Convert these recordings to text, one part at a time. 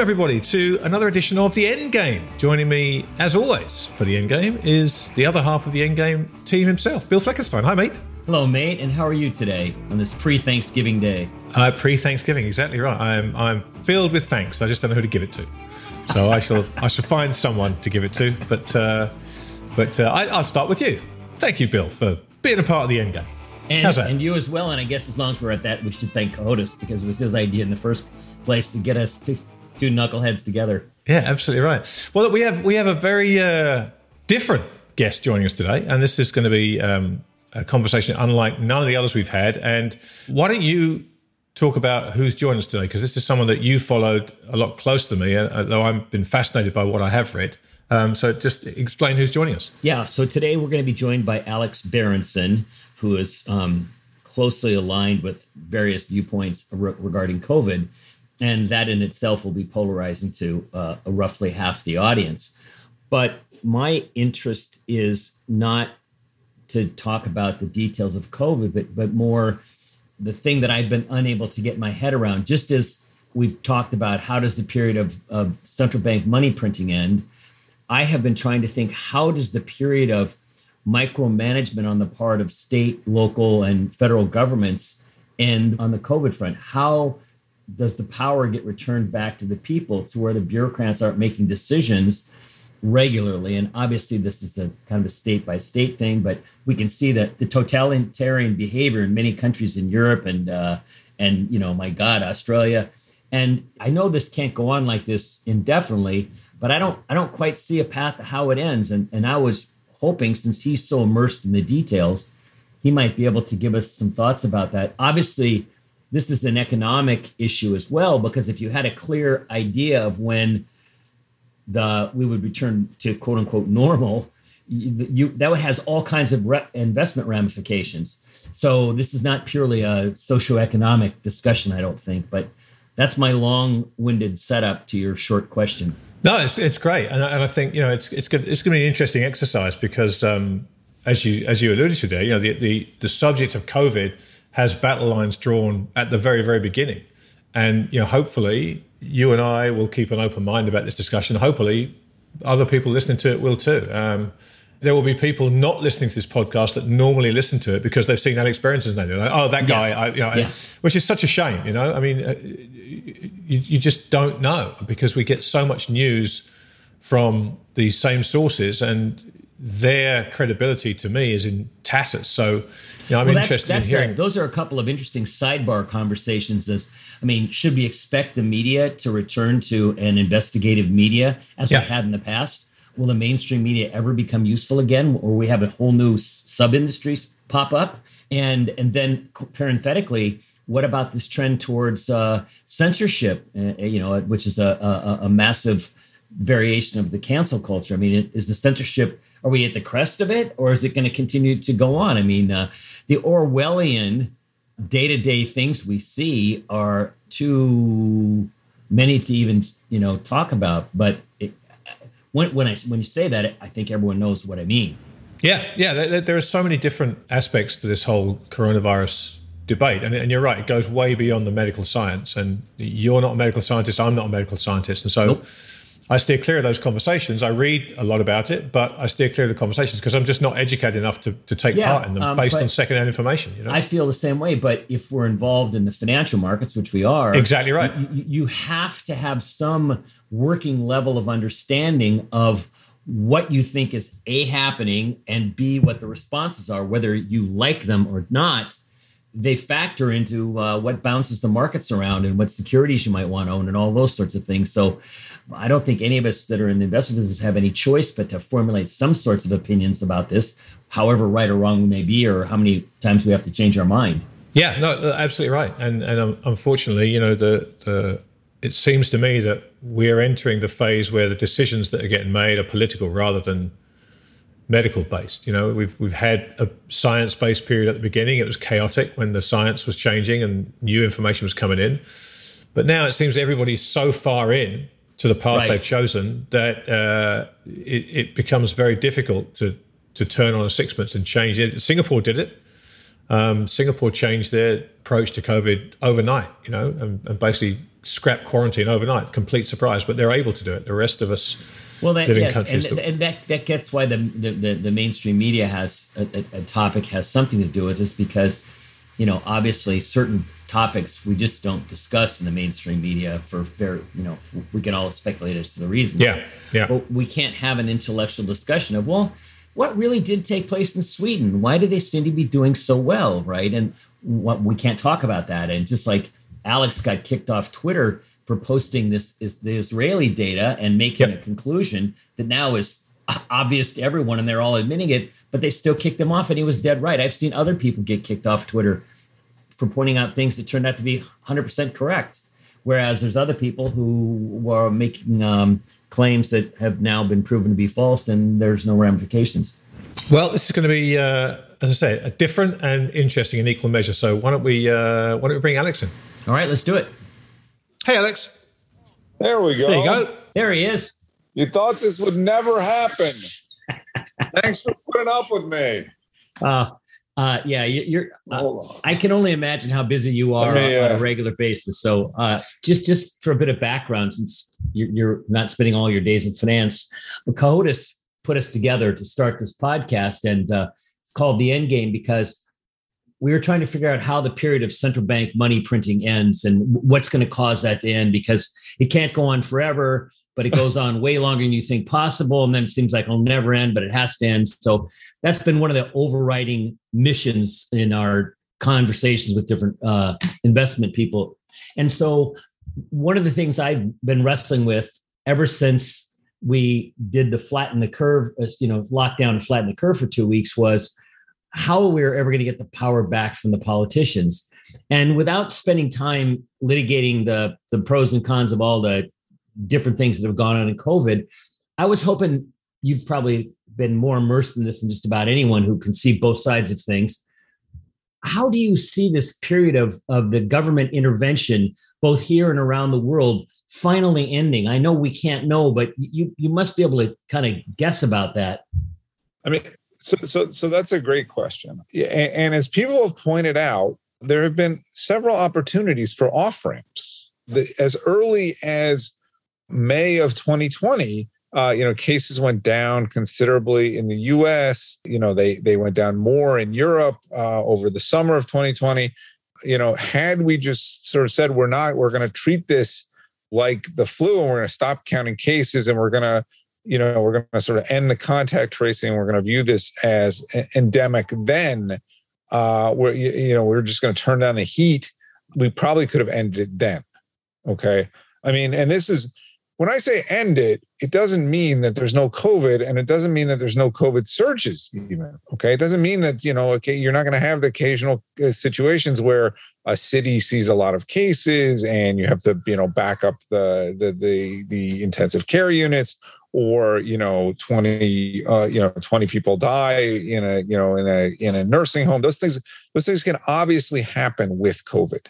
Welcome everybody to another edition of the End Game. Joining me, as always, for the End Game is the other half of the End Game team himself, Bill Fleckenstein. Hi, mate. Hello, mate, and how are you today on this pre-Thanksgiving day? Uh, pre-Thanksgiving, exactly right. I'm I'm filled with thanks. I just don't know who to give it to, so I shall I shall find someone to give it to. But uh, but uh, I, I'll start with you. Thank you, Bill, for being a part of the End Game. And, How's that? and you as well. And I guess as long as we're at that, we should thank Cohodes because it was his idea in the first place to get us to two knuckleheads together. Yeah, absolutely right. Well, we have we have a very uh, different guest joining us today, and this is going to be um, a conversation unlike none of the others we've had. And why don't you talk about who's joined us today? Because this is someone that you followed a lot closer to me, uh, though I've been fascinated by what I have read. Um, so just explain who's joining us. Yeah. So today we're going to be joined by Alex Berenson, who is um, closely aligned with various viewpoints re- regarding COVID. And that in itself will be polarizing to uh, roughly half the audience. But my interest is not to talk about the details of COVID, but but more the thing that I've been unable to get my head around. Just as we've talked about, how does the period of, of central bank money printing end? I have been trying to think how does the period of micromanagement on the part of state, local, and federal governments end on the COVID front? How does the power get returned back to the people to where the bureaucrats aren't making decisions regularly? And obviously, this is a kind of a state by state thing, but we can see that the totalitarian behavior in many countries in Europe and uh, and you know, my God, Australia. And I know this can't go on like this indefinitely, but I don't I don't quite see a path to how it ends. And and I was hoping, since he's so immersed in the details, he might be able to give us some thoughts about that. Obviously, this is an economic issue as well because if you had a clear idea of when the we would return to quote unquote normal you, you that has all kinds of re- investment ramifications. So this is not purely a socioeconomic discussion i don't think but that's my long-winded setup to your short question. No, it's it's great, and I, and I think you know it's it's good, it's going to be an interesting exercise because um, as you as you alluded to there, you know the, the the subject of COVID has battle lines drawn at the very very beginning, and you know hopefully you and I will keep an open mind about this discussion. Hopefully, other people listening to it will too. Um, there will be people not listening to this podcast that normally listen to it because they've seen Alex Berenson's name. Like, oh, that guy, I, you know, Yeah. which is such a shame. You know, I mean, uh, you, you just don't know because we get so much news from these same sources and their credibility to me is in tatters. So, you know, I'm Well, that's- interested that's in hearing. a- those are a couple of interesting sidebar conversations. As I mean, should we expect the media to return to an investigative media as Yeah. we had in the past? Will the mainstream media ever become useful again, or we have a whole new sub industries pop up? And and then parenthetically, what about this trend towards uh, censorship? Uh, you know, which is a, a, a massive variation of the cancel culture. I mean, is the censorship? Are we at the crest of it, or is it going to continue to go on? I mean, uh, the Orwellian day-to-day things we see are too many to even you know talk about. But it, when when I when you say that, I think everyone knows what I mean. Yeah, yeah. There, there are so many different aspects to this whole coronavirus debate, and, and you're right. It goes way beyond the medical science. And you're not a medical scientist. I'm not a medical scientist, and so Nope. I steer clear of those conversations. I read a lot about it, but I steer clear of the conversations because I'm just not educated enough to, to take Yeah, part in them um, based on secondhand information. You know, I feel the same way. But if we're involved in the financial markets, which we are, exactly right. you, you- you have to have some working level of understanding of what you think is a happening and b what the responses are whether you like them or not they factor into uh, what bounces the markets around and what securities you might want to own and all those sorts of things. So I don't think any of us that are in the investment business have any choice but to formulate some sorts of opinions about this, however right or wrong we may be, or how many times we have to change our mind. Yeah, no, absolutely right. And and um, unfortunately, you know, the the it seems to me that we're entering the phase where the decisions that are getting made are political rather than medical based. You know, we've we've had a science based period at the beginning. It was chaotic when the science was changing and new information was coming in. But now it seems everybody's so far in to the path right. they've chosen that uh, it, it, becomes very difficult to to turn on a sixpence and change it. Singapore did it. Um, Singapore changed their approach to COVID overnight, you know, and, and basically scrapped quarantine overnight. Complete surprise, but they're able to do it. The rest of us well, that, yes, and, that, and, that, that gets why the, the, the mainstream media has a, a, topic has something to do with this because, you know, obviously certain topics we just don't discuss in the mainstream media for fair, you know, we can all speculate as to the reasons. Yeah, yeah. But we can't have an intellectual discussion of well, what really did take place in Sweden? Why do they seem to be doing so well, right? And what we can't talk about that. And just like Alex got kicked off Twitter for posting this is the Israeli data and making yep. a conclusion that now is obvious to everyone and they're all admitting it, but they still kicked him off and he was dead right. I've seen other people get kicked off Twitter for pointing out things that turned out to be 100% correct. Whereas there's other people who were making um, claims that have now been proven to be false and there's no ramifications. Well, this is going to be, uh, as I say, a different and interesting in equal measure. So why don't we uh, why don't we bring Alex in? All right, let's do it. Hey, Alex. There we go. There you go. There he is. You thought this would never happen. Thanks for putting up with me. Uh, uh, yeah, you, are uh, I can only imagine how busy you are me, on, on, a uh, regular basis. So, uh, just just for a bit of background, since you're, you're not spending all your days in finance, Cohodes put us together to start this podcast, and uh, it's called the End Game because we were trying to figure out how the period of central bank money printing ends and what's going to cause that to end because it can't go on forever but it goes on way longer than you think possible. And then it seems like it'll never end but it has to end. So that's been one of the overriding missions in our conversations with different uh, investment people. And so one of the things i've been wrestling with ever since we did the flatten the curve uh, you know lockdown and flatten the curve for two weeks was how we're ever going to get the power back from the politicians. And without spending time litigating the, the pros and cons of all the different things that have gone on in COVID, I was hoping you've probably been more immersed in this than just about anyone who can see both sides of things. How do you see this period of, of the government intervention, both here and around the world, finally ending? I know we can't know, but you, you must be able to kind of guess about that. I mean, so, so, so that's a great question. And, and as people have pointed out, there have been several opportunities for off ramps. As early as May of 2020, uh, you know, cases went down considerably in the U.S. You know, they they went down more in Europe uh, over the summer of 2020. You know, had we just sort of said we're not, we're going to treat this like the flu, and we're going to stop counting cases, and we're going to you know, we're going to sort of end the contact tracing. and We're going to view this as endemic. Then, uh, we're you know, we're just going to turn down the heat. We probably could have ended it then. Okay, I mean, and this is when I say end it, it doesn't mean that there's no COVID, and it doesn't mean that there's no COVID surges. Even okay, it doesn't mean that you know, okay, you're not going to have the occasional uh, situations where a city sees a lot of cases and you have to you know back up the the the, the intensive care units or you know 20 uh, you know 20 people die in a you know in a in a nursing home those things those things can obviously happen with covid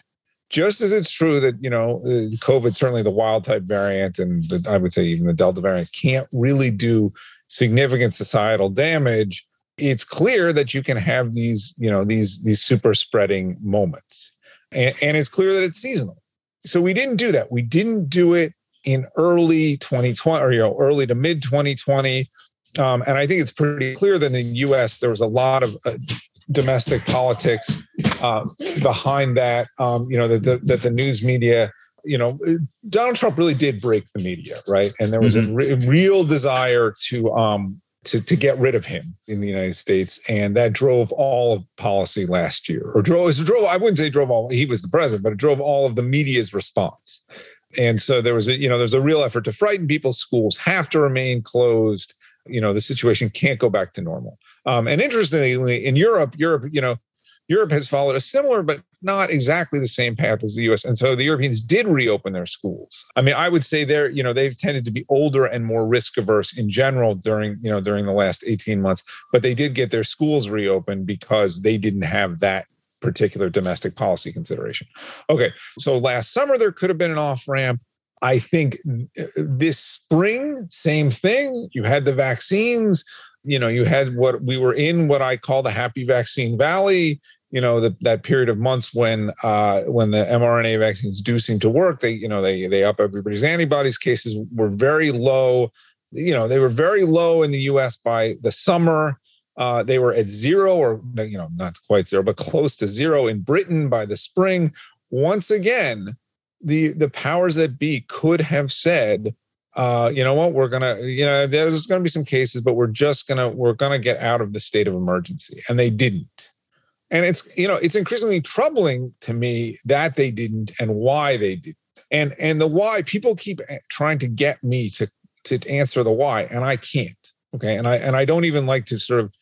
just as it's true that you know uh, covid certainly the wild type variant and the, i would say even the delta variant can't really do significant societal damage it's clear that you can have these you know these these super spreading moments. And, and it's clear that it's seasonal. So we didn't do that. We didn't do it in early 2020 or you know early to mid 2020 um, and i think it's pretty clear that in the us there was a lot of uh, domestic politics uh, behind that um, you know that the, that the news media you know donald trump really did break the media right and there was mm-hmm. a re- real desire to um, to, to get rid of him in the United States. And that drove all of policy last year, or drove, drove I wouldn't say drove all, he was the president, but it drove all of the media's response. And so there was a, you know, there's a real effort to frighten people. Schools have to remain closed. You know, the situation can't go back to normal. Um, and interestingly, in Europe, Europe, you know, Europe has followed a similar but not exactly the same path as the US. And so the Europeans did reopen their schools. I mean, I would say they're, you know, they've tended to be older and more risk averse in general during, you know, during the last 18 months, but they did get their schools reopened because they didn't have that particular domestic policy consideration. Okay. So last summer there could have been an off ramp. I think this spring, same thing. You had the vaccines, you know, you had what we were in what I call the happy vaccine valley you know the, that period of months when uh, when the mRNA vaccines do seem to work, they you know they they up everybody's antibodies. Cases were very low. You know they were very low in the U.S. by the summer. Uh, they were at zero, or you know not quite zero, but close to zero in Britain by the spring. Once again, the the powers that be could have said, uh, you know what, we're gonna, you know, there's gonna be some cases, but we're just gonna we're gonna get out of the state of emergency, and they didn't. And it's you know it's increasingly troubling to me that they didn't and why they didn't. And and the why people keep trying to get me to to answer the why and i can't okay? And i and i don't even like to sort of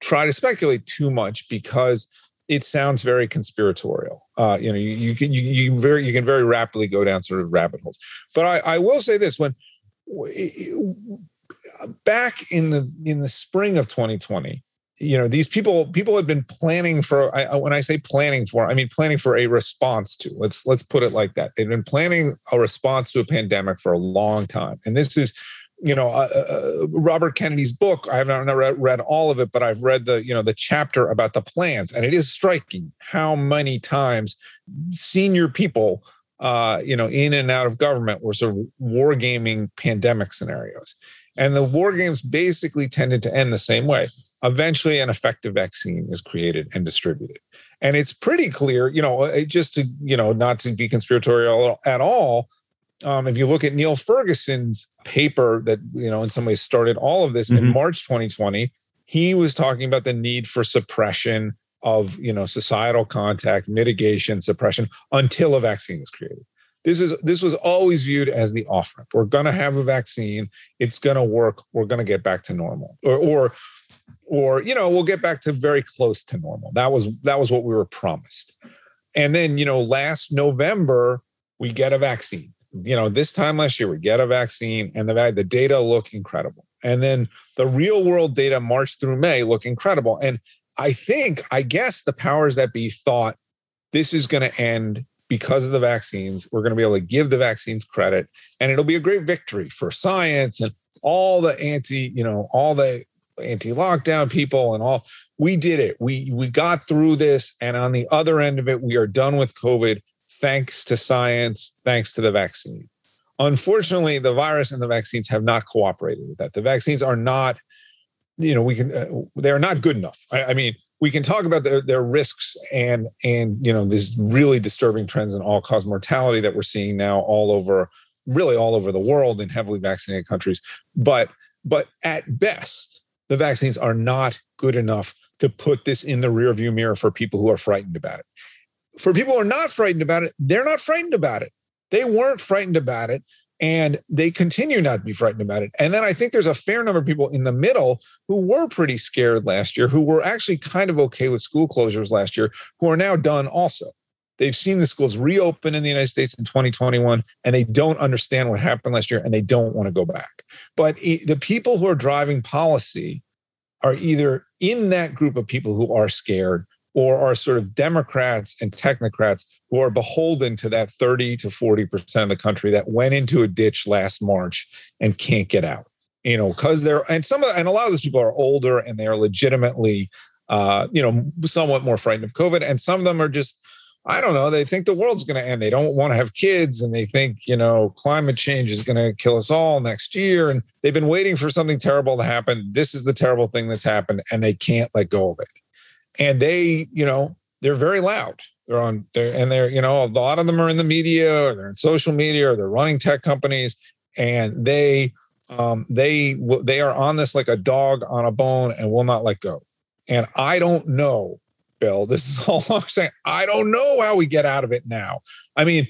try to speculate too much because it sounds very conspiratorial. Uh, you know you, you can you, you very you can very rapidly go down sort of rabbit holes. But i i will say this when back in the in the spring of 2020 you know these people people have been planning for I, when i say planning for i mean planning for a response to let's let's put it like that. They've been planning a response to a pandemic for a long time. And this is you know uh, uh, uh robert kennedy's book i haven't read, read all of it but i've read the you know the chapter about the plans and it is striking how many times senior people uh, you know in and out of government were sort of wargaming pandemic scenarios and the war games basically tended to end the same way. Eventually, an effective vaccine is created and distributed. And it's pretty clear, you know, just to, you know, not to be conspiratorial at all. Um, if you look at Neil Ferguson's paper that, you know, in some ways started all of this mm-hmm. in March 2020, he was talking about the need for suppression of, you know, societal contact, mitigation, suppression until a vaccine is created this is this was always viewed as the off ramp. We're going to have a vaccine. It's going to work. We're going to get back to normal, or or or you know we'll get back to very close to normal. That was that was what we were promised. And then you know last November we get a vaccine. You know this time last year we get a vaccine, and the the data look incredible. And then the real world data March through May look incredible. And I think I guess the powers that be thought this is going to end because of the vaccines. We're going to be able to give the vaccines credit, and it'll be a great victory for science and all the anti, you know, all the anti-lockdown people and all. We did it. We we got through this, and on the other end of it, we are done with COVID thanks to science, thanks to the vaccine. Unfortunately, the virus and the vaccines have not cooperated with that. The vaccines are not, you know, we can, uh, they're not good enough. I, I mean, we can talk about their, their risks and and you know these really disturbing trends in all cause mortality that we're seeing now all over really all over the world in heavily vaccinated countries but but at best the vaccines are not good enough to put this in the rearview mirror for people who are frightened about it for people who are not frightened about it they're not frightened about it they weren't frightened about it and they continue not to be frightened about it. And then I think there's a fair number of people in the middle who were pretty scared last year, who were actually kind of okay with school closures last year, who are now done also. They've seen the schools reopen in the United States in 2021, and they don't understand what happened last year and they don't want to go back. But the people who are driving policy are either in that group of people who are scared or are sort of Democrats and technocrats who are beholden to that 30 to 40% of the country that went into a ditch last March and can't get out. You know, because they're and some of and a lot of those people are older and they are legitimately uh, you know, somewhat more frightened of COVID. And some of them are just, I don't know, they think the world's going to end. They don't want to have kids and they think, you know, climate change is going to kill us all next year. And they've been waiting for something terrible to happen. This is the terrible thing that's happened and they can't let go of it and they, you know, they're very loud. They're on there, and they're, you know, a lot of them are in the media or they're in social media or they're running tech companies, and they Um, they they are on this like a dog on a bone and will not let go. And I don't know, Bill. This is all I'm saying. I don't know how we get out of it now. I mean,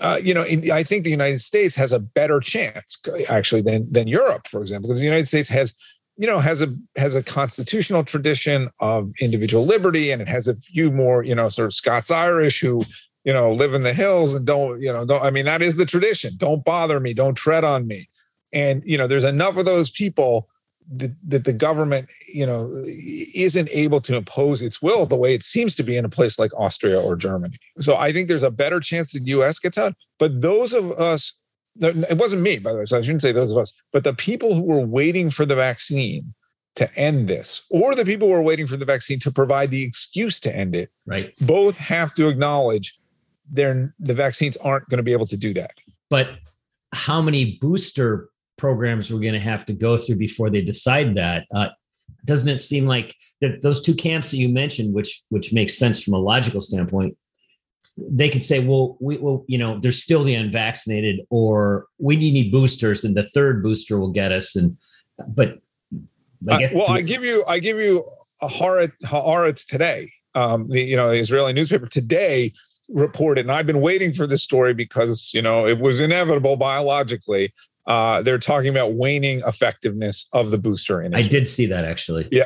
uh, you know, in, I think the United States has a better chance actually than than Europe, for example, because the United States has, you know, has a has a constitutional tradition of individual liberty, and it has a few more, you know, sort of Scots Irish who, you know, live in the hills and don't, you know, don't. I mean, that is the tradition. Don't bother me. Don't tread on me. And you know, there's enough of those people that, that the government, you know, isn't able to impose its will the way it seems to be in a place like Austria or Germany. So I think there's a better chance the U.S. gets out. But those of us, it wasn't me, by the way, so I shouldn't say those of us, but the people who were waiting for the vaccine to end this, or the people who are waiting for the vaccine to provide the excuse to end it, right? Both have to acknowledge they're the vaccines aren't going to be able to do that. But how many booster programs we're going to have to go through before they decide that. Uh, doesn't it seem like that those two camps that you mentioned, which which makes sense from a logical standpoint, they can say, well, we will, you know, there's still the unvaccinated, or we need boosters, and the third booster will get us. And but I guess, uh, well, I give you, I give you a Haaretz today. Um, the you know the Israeli newspaper today reported, and I've been waiting for this story because you know it was inevitable biologically uh, they're talking about waning effectiveness of the booster in Israel. I did see that actually. Yeah.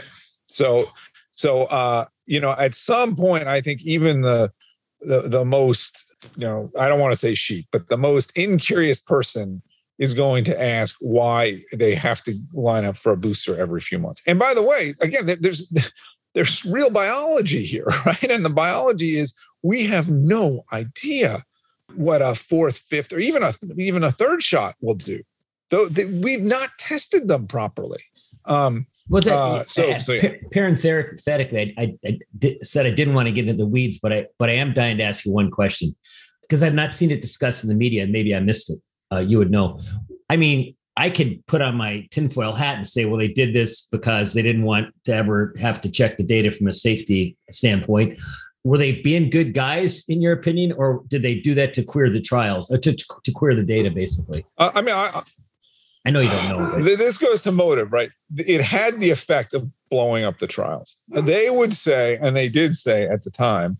So, so uh, you know, at some point, I think even the the the most you know, I don't want to say sheep, but the most incurious person is going to ask why they have to line up for a booster every few months. And by the way, again, there's there's real biology here, right? And the biology is we have no idea what a fourth, fifth, or even a even a third shot will do. Though we've not tested them properly. Um, well, that, uh, so, uh, so yeah. parenthetically, I, I, I said I didn't want to get into the weeds, but I but I am dying to ask you one question because I've not seen it discussed in the media, and maybe I missed it. Uh, you would know. I mean, I could put on my tinfoil hat and say, well, they did this because they didn't want to ever have to check the data from a safety standpoint were they being good guys in your opinion, or did they do that to queer the trials, or uh, to to queer the data, basically? Uh, I mean, I, I know you don't know. But. This goes to motive, right? It had the effect of blowing up the trials. They would say, and they did say at the time,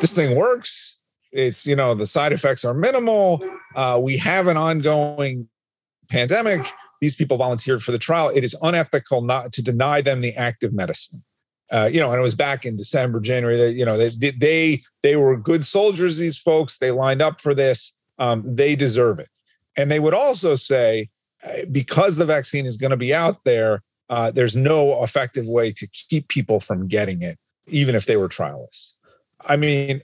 this thing works. It's you know the side effects are minimal. Uh, we have an ongoing pandemic. These people volunteered for the trial. It is unethical not to deny them the active medicine uh, you know, and it was back in December, January. That you know, they they they were good soldiers. These folks, they lined up for this. Um, they deserve it. And they would also say, because the vaccine is going to be out there, uh, there's no effective way to keep people from getting it, even if they were trialists. I mean,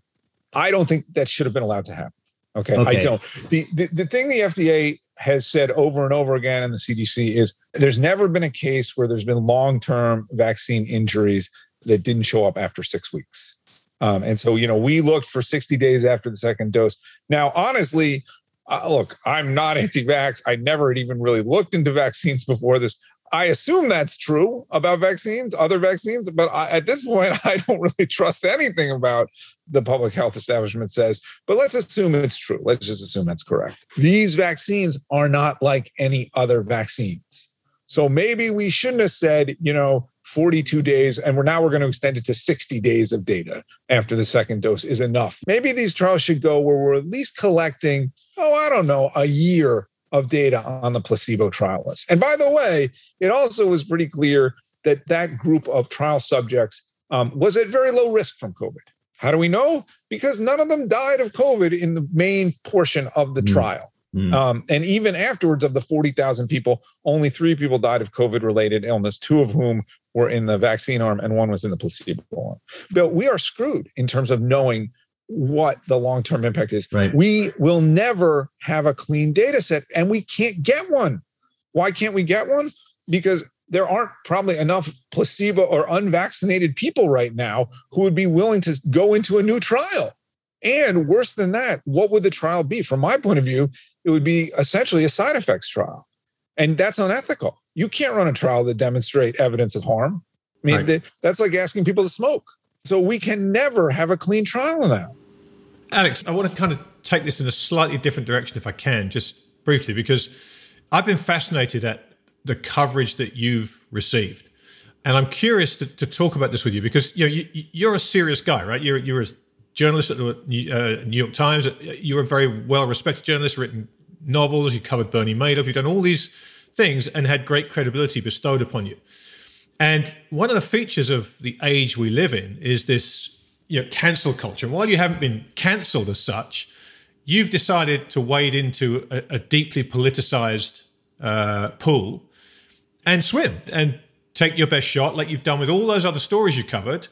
I don't think that should have been allowed to happen. Okay, okay. I don't. The, the the thing the FDA has said over and over again in the CDC is there's never been a case where there's been long-term vaccine injuries that didn't show up after six weeks. Um, and so, you know, we looked for 60 days after the second dose. Now, honestly, uh, look, I'm not anti-vax. I never had even really looked into vaccines before this. I assume that's true about vaccines, other vaccines, but I, at this point, I don't really trust anything about the public health establishment says. But let's assume it's true. Let's just assume that's correct. These vaccines are not like any other vaccines. So maybe we shouldn't have said, you know, 42 days, and we're now we're going to extend it to 60 days of data after the second dose is enough. Maybe these trials should go where we're at least collecting, oh, I don't know, a year of data on the placebo trialists. And by the way, it also was pretty clear that that group of trial subjects um, was at very low risk from COVID. How do we know? Because none of them died of COVID in the main portion of the mm. trial. Mm. Um, and even afterwards, of the 40,000 people, only three people died of COVID related illness, two of whom were in the vaccine arm and one was in the placebo arm. But we are screwed in terms of knowing what the long term impact is. Right. We will never have a clean data set and we can't get one. Why can't we get one? Because there aren't probably enough placebo or unvaccinated people right now who would be willing to go into a new trial. And worse than that, what would the trial be? From my point of view, it would be essentially a side effects trial. And that's unethical. You can't run a trial that demonstrate evidence of harm. I mean, right. that's like asking people to smoke. So we can never have a clean trial now. Alex, I want to kind of take this in a slightly different direction if I can, just briefly, because I've been fascinated at the coverage that you've received. And I'm curious to, to talk about this with you because you know you, are a serious guy, right? You're you're a journalist at the uh, New York Times. You're a very well respected journalist, written novels. You covered Bernie Madoff. You've done all these things and had great credibility bestowed upon you. And one of the features of the age we live in is this you know, cancel culture. And while you haven't been cancelled as such, you've decided to wade into a, a deeply politicized uh, pool and swim and take your best shot, like you've done with all those other stories you covered.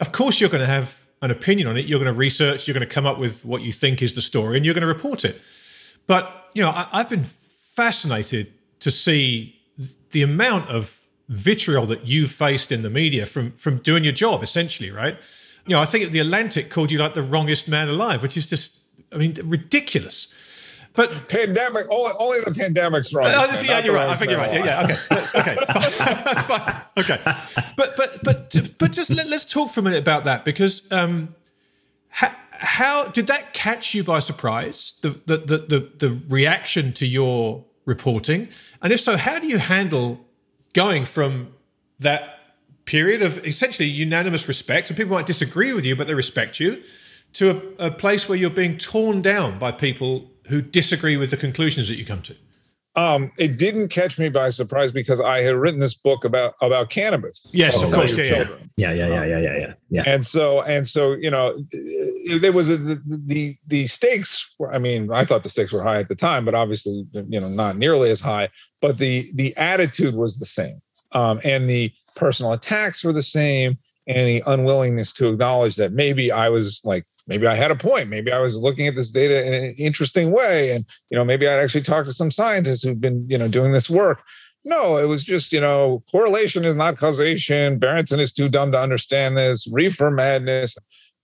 Of course, you're going to have an opinion on it. You're going to research. You're going to come up with what you think is the story, and you're going to report it. But you know, I, I've been fascinated to see the amount of vitriol that you've faced in the media from from doing your job, essentially, right? You know, I think the Atlantic called you like the wrongest man alive, which is just, I mean, ridiculous. But pandemic, only, only the pandemic's wrong. Uh, yeah, you're right. I think you're right. Yeah, yeah, okay, okay, fine. fine. okay. But but but but just let, us talk for a minute about that because um, how, how did that catch you by surprise? The, the the the the reaction to your reporting, and if so, how do you handle going from that period of essentially unanimous respect, and people might disagree with you, but they respect you, to a, a place where you're being torn down by people who disagree with the conclusions that you come to? Um, it didn't catch me by surprise because I had written this book about about cannabis. Yes, of course, yeah, yeah, yeah, yeah, yeah, yeah, yeah. And so, and so, you know, there was a, the, the the stakes. Were, I mean, I thought the stakes were high at the time, but obviously, you know, not nearly as high. But the the attitude was the same, um, and the personal attacks were the same, and the unwillingness to acknowledge that maybe I was like, maybe I had a point, maybe I was looking at this data in an interesting way, and you know, maybe I'd actually talked to some scientists who've been, you know, doing this work. No, it was just, you know, correlation is not causation. Berenson is too dumb to understand this. Reefer madness.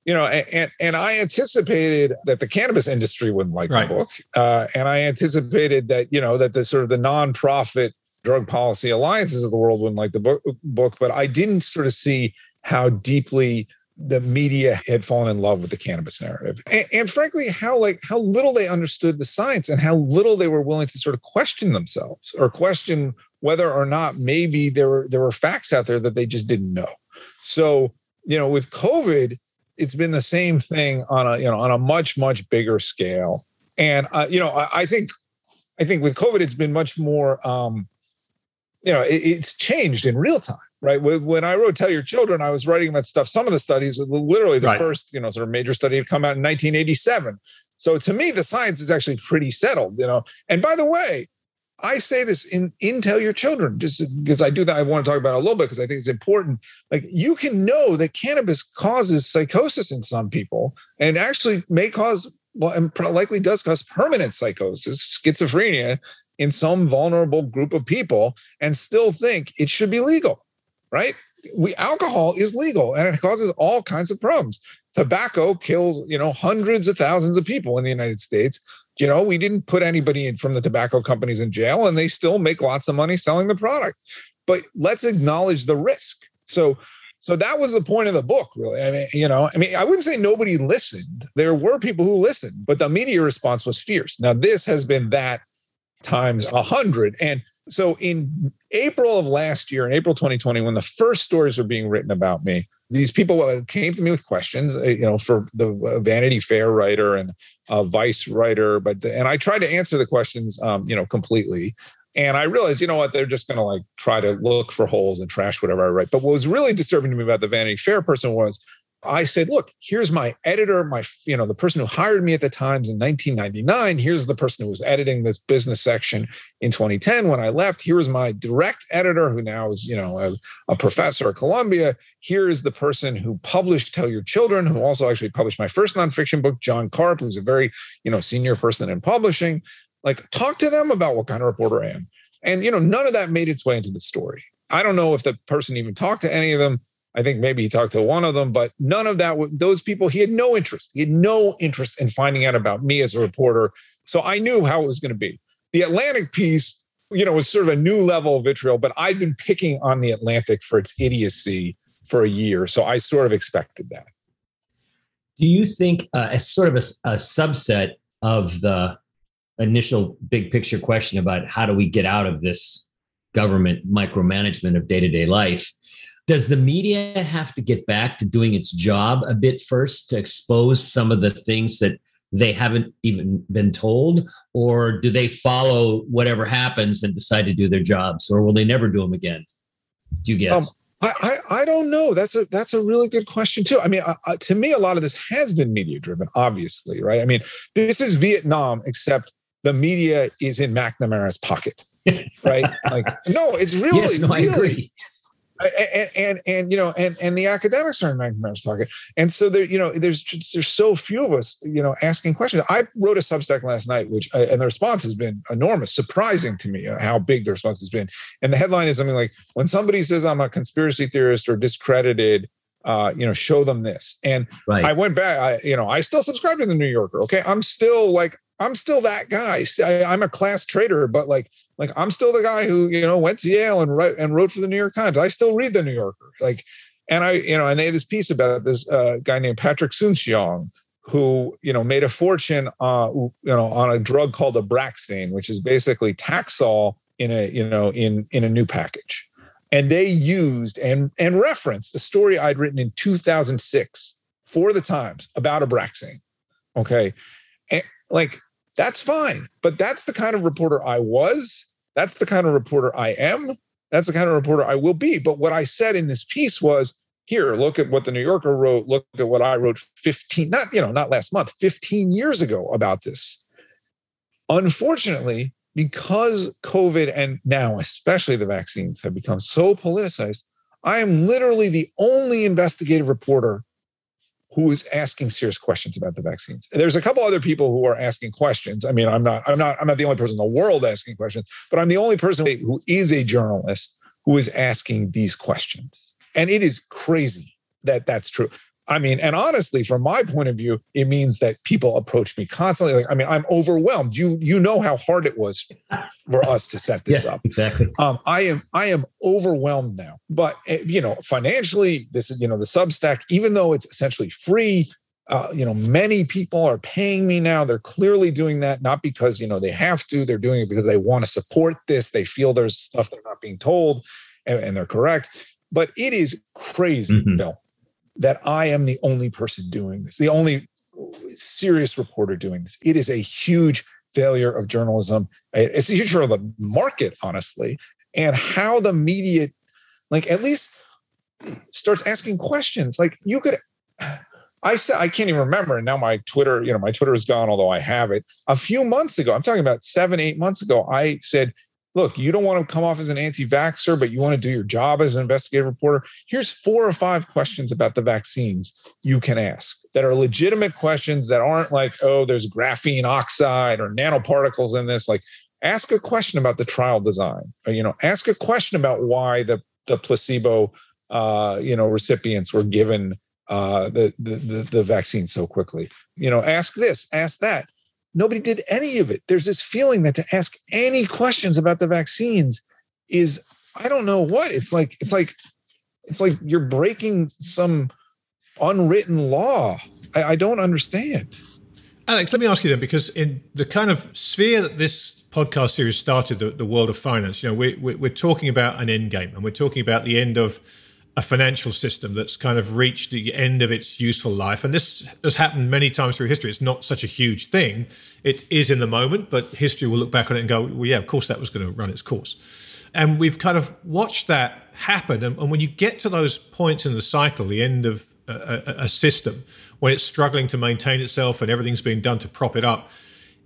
You know, and and I anticipated that the cannabis industry wouldn't like right. the book, uh, and I anticipated that you know that the sort of the nonprofit drug policy alliances of the world wouldn't like the book, book but I didn't sort of see how deeply the media had fallen in love with the cannabis narrative. And, and, frankly how like how little they understood the science and how little they were willing to sort of question themselves or question whether or not maybe there were there were facts out there that they just didn't know. So you know with covid it's been the same thing on a you know on a much much bigger scale. And uh, you know I, I, think i think with covid it's been much more um you know it, it's changed in real time right? When I wrote Tell Your Children, I was writing about stuff. Some of the studies, literally the right. first, you know, sort of major study had come out in 1987. So to me, the science is actually pretty settled, you know. And by the way, I say this in, in Tell Your Children, just because I do that. I want to talk about it a little bit because I think it's important. Like you can know that cannabis causes psychosis in some people and actually may cause, well, and likely does cause permanent psychosis, schizophrenia in some vulnerable group of people and still think it should be legal right? We alcohol is legal and it causes all kinds of problems. Tobacco kills, you know, hundreds of thousands of people in the United States. You know, we didn't put anybody in from the tobacco companies in jail and they still make lots of money selling the product. But let's acknowledge the risk. So so that was the point of the book, really. I mean, you know, I mean, I wouldn't say nobody listened. There were people who listened, but the media response was fierce. Now, this has been that times a hundred. And so in April of last year, in April 2020, when the first stories were being written about me, these people uh, came to me with questions, uh, you know, for the uh, Vanity Fair writer and Vice writer, but and I tried to answer the questions, um, you know, completely. And I realized, you know what, they're just going to like try to look for holes and trash whatever I write. But what was really disturbing to me about the Vanity Fair person was I said, look, here's my editor, my, you know, the person who hired me at the Times in 1999. Here's the person who was editing this business section in 2010 when I left. Here's my direct editor who now is, you know, a, a professor at Columbia. Here is the person who published Tell Your Children, who also actually published my first nonfiction book, Jon Karp, who's a very, you know, senior person in publishing. Like, talk to them about what kind of reporter I am. And, you know, none of that made its way into the story. I don't know if the person even talked to any of them I think maybe he talked to one of them, but none of that, those people, he had no interest. He had no interest in finding out about me as a reporter. So I knew how it was going to be. The Atlantic piece, you know, was sort of a new level of vitriol, but I'd been picking on the Atlantic for its idiocy for a year. So I sort of expected that. Do you think, uh, as sort of a, a subset of the initial big picture question about how do we get out of this government micromanagement of day to day life. Does the media have to get back to doing its job a bit first to expose some of the things that they haven't even been told? Or do they follow whatever happens and decide to do their jobs? Or will they never do them again? Do you guess? Um, I, I, I don't know. That's a that's a really good question too. I mean, uh, to me, a lot of this has been media driven, obviously, right? I mean, this is Vietnam, except the media is in McNamara's pocket, right? like, no, it's really, yes, no, really, and, and, and you know and and the academics are in McNamara's pocket, and so there you know there's just, there's so few of us you know asking questions. I wrote a Substack last night, which uh, and the response has been enormous, surprising to me uh, how big the response has been. And the headline is something like when somebody says I'm a conspiracy theorist or discredited. Uh, you know, show them this. And right. I went back. I, you know, I still subscribe to the New Yorker. Okay, I'm still like, I'm still that guy. I, I'm a class trader, but like, like I'm still the guy who you know went to Yale and wrote and wrote for the New York Times. I still read the New Yorker. Like, and I you know, and they had this piece about this uh, guy named Patrick Soon-Shiong who you know made a fortune uh, you know on a drug called Abraxane, which is basically Taxol in a you know in in a new package. And they used and and referenced a story I'd written in 2006 for the Times about Abraxane. Okay, and like that's fine. But that's the kind of reporter I was. That's the kind of reporter I am. That's the kind of reporter I will be. But what I said in this piece was here, look at what the New Yorker wrote. Look at what I wrote 15, not, you know, not last month, 15 years ago about this. Unfortunately, because COVID and now especially the vaccines have become so politicized, I am literally the only investigative reporter who is asking serious questions about the vaccines. There's a couple other people who are asking questions. I mean, I'm not, I'm not, I'm not the only person in the world asking questions, but I'm the only person who is a journalist who is asking these questions. And it is crazy that that's true. I mean, and honestly, from my point of view, it means that people approach me constantly. Like, I mean, I'm overwhelmed. You you know how hard it was for us to set this yeah, up. Exactly. Um, I am I am overwhelmed now. But eh, you know, financially, this is you know the Substack. Even though it's essentially free, uh, you know, many people are paying me now. They're clearly doing that not because you know they have to. They're doing it because they want to support this. They feel there's stuff they're not being told, and, and they're correct. But it is crazy, mm-hmm. Bill that I am the only person doing this, the only serious reporter doing this. It is a huge failure of journalism. It's a huge failure of the market, honestly, and how the media, like at least starts asking questions. Like you could, I said, I can't even remember. And now my Twitter, you know, my Twitter is gone, although I have it. A few months ago, I'm talking about seven, eight months ago, I said, look, you don't want to come off as an anti vaxxer, but you want to do your job as an investigative reporter. Here's four or five questions about the vaccines you can ask that are legitimate questions that aren't like, oh, there's graphene oxide or nanoparticles in this. Like, ask a question about the trial design. Or, you know, ask a question about why the, the placebo, uh, you know, recipients were given uh, the, the, the, the vaccine so quickly. You know, ask this, ask that Nobody did any of it. There's this feeling that to ask any questions about the vaccines is I don't know what. It's like it's like it's like you're breaking some unwritten law. I, I don't understand. Alex, let me ask you then, because in the kind of sphere that this podcast series started, the, the world of finance, you know, we, we, we're talking about an end game and we're talking about the end of a financial system that's kind of reached the end of its useful life. And this has happened many times through history. It's not such a huge thing. It is in the moment, but history will look back on it and go, well, yeah, of course that was going to run its course. And we've kind of watched that happen. And, and when you get to those points in the cycle, the end of a, a, a system, when it's struggling to maintain itself and everything's being done to prop it up,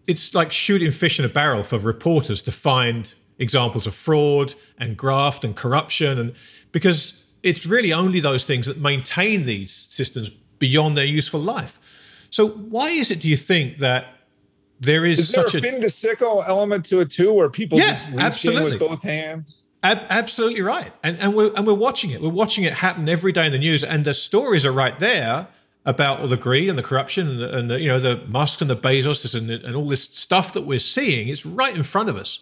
it's like shooting fish in a barrel for reporters to find examples of fraud and graft and corruption. And because it's really only those things that maintain these systems beyond their useful life. So why is it, do you think, that there is, is there such a fin de siècle element to it too, where people yeah, just reach absolutely. with both hands? Ab- absolutely right, and and we're and we're watching it. We're watching it happen every day in the news, and the stories are right there about all the greed and the corruption and, the, and the, you know the Musk and the Bezos and, and all this stuff that we're seeing. It's right in front of us.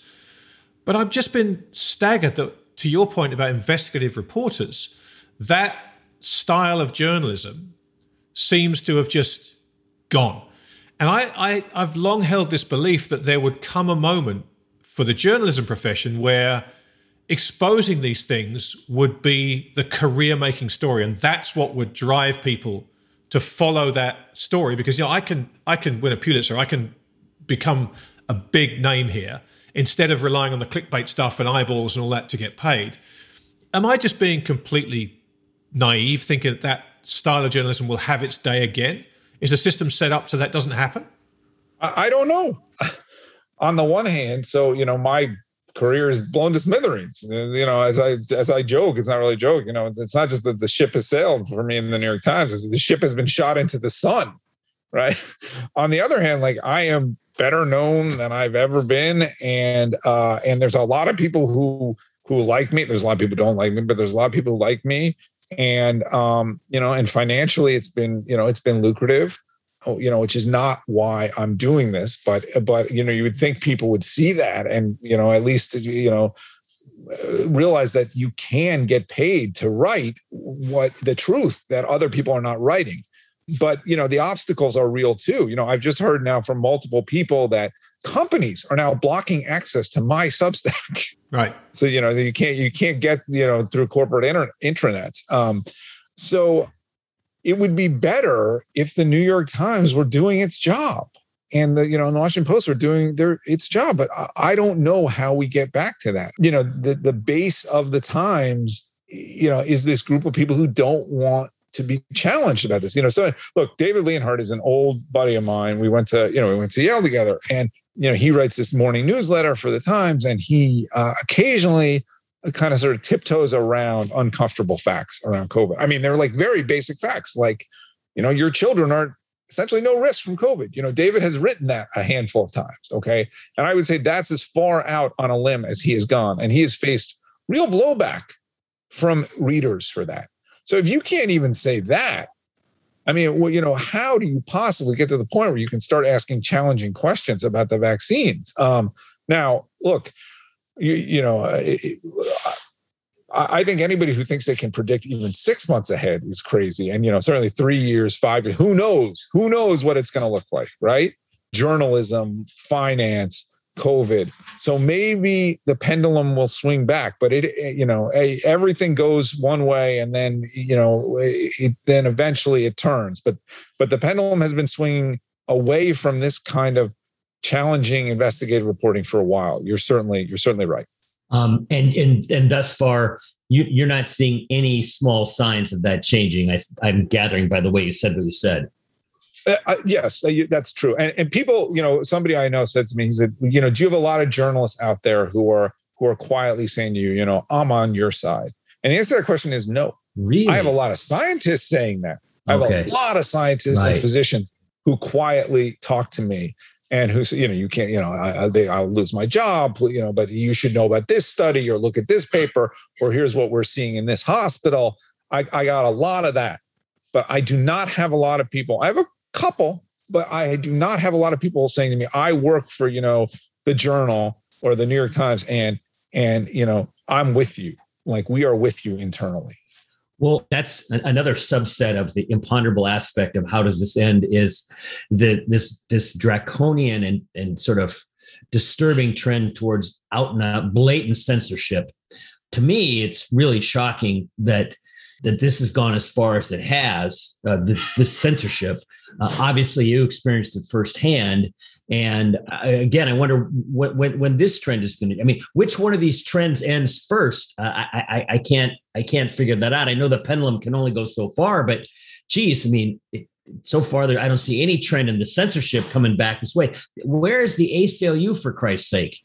But I've just been staggered that to your point about investigative reporters, that style of journalism seems to have just gone. And I, I, I've long held this belief that there would come a moment for the journalism profession where exposing these things would be the career making story and that's what would drive people to follow that story. Because you know I can I can win a Pulitzer. I can become a big name here instead of relying on the clickbait stuff and eyeballs and all that to get paid am I just being completely naive thinking that that style of journalism will have its day again is the system set up so that doesn't happen I don't know on the one hand so you know my career is blown to smithereens. Uh, you know, as I as I joke, it's not really a joke. You know, it's not just that the ship has sailed for me in the New York Times. The ship has been shot into the sun. Right. On the other hand, like I am better known than I've ever been, and uh, and there's a lot of people who who like me. There's a lot of people don't like me, but there's a lot of people who like me. And um, you know, and financially, it's been you know it's been lucrative. Oh, you know, which is not why I'm doing this, but but you know, you would think people would see that and you know, at least you know, realize that you can get paid to write what the truth that other people are not writing. But you know, the obstacles are real too. You know, I've just heard now from multiple people that companies are now blocking access to my Substack. Right. So you know, you can't you can't get you know through corporate inter- intranets. Um, so it would be better if the New York Times were doing its job and the you know and the Washington Post were doing their its job. But I don't know how we get back to that. You know, the the base of the Times, you know, is this group of people who don't want to be challenged about this. You know, so look, David Leonhardt is an old buddy of mine. We went to you know we went to Yale together, and you know he writes this morning newsletter for the Times, and he uh, occasionally kind of sort of tiptoes around uncomfortable facts around COVID. I mean, they're like very basic facts, like, you know, your children aren't essentially no risk from COVID. You know, David has written that a handful of times. Okay. And I would say that's as far out on a limb as he has gone. And he has faced real blowback from readers for that. So if you can't even say that, I mean, well, you know, how do you possibly get to the point where you can start asking challenging questions about the vaccines? Um, now, look, you, you know, it, I think anybody who thinks they can predict even six months ahead is crazy. And, you know, certainly three years, five years, who knows? Who knows what it's going to look like, right? Journalism, finance, COVID. So maybe the pendulum will swing back, but it, you know, everything goes one way and then, you know, it, then eventually it turns. But, but the pendulum has been swinging away from this kind of challenging investigative reporting for a while. You're certainly you're certainly right. Um, and and and thus far, you, you're not seeing any small signs of that changing. I, I'm gathering by the way you said what you said. Uh, uh, yes, uh, that's true. And, and people, you know, somebody I know said to me, he said, you know, do you have a lot of journalists out there who are who are quietly saying to you, you know, I'm on your side? And the answer to that question is no. Really? I have a lot of scientists saying that. I have okay. a lot of scientists right. and physicians who quietly talk to me and who you know you can't you know I, they, I'll lose my job you know but you should know about this study or look at this paper or here's what we're seeing in this hospital I, I got a lot of that but I do not have a lot of people I have a couple but I do not have a lot of people saying to me I work for you know the journal or the New York Times and and you know I'm with you like we are with you internally well, that's another subset of the imponderable aspect of how does this end is the this this draconian and and sort of disturbing trend towards out and out blatant censorship. To me, it's really shocking that that this has gone as far as it has. Uh, the, the censorship. Uh, obviously, you experienced it firsthand, and again, I wonder when, when, when this trend is going to. I mean, which one of these trends ends first? Uh, I, I, I can't I can't figure that out. I know the pendulum can only go so far, but geez, I mean, it, so far there I don't see any trend in the censorship coming back this way. Where is the ACLU for Christ's sake?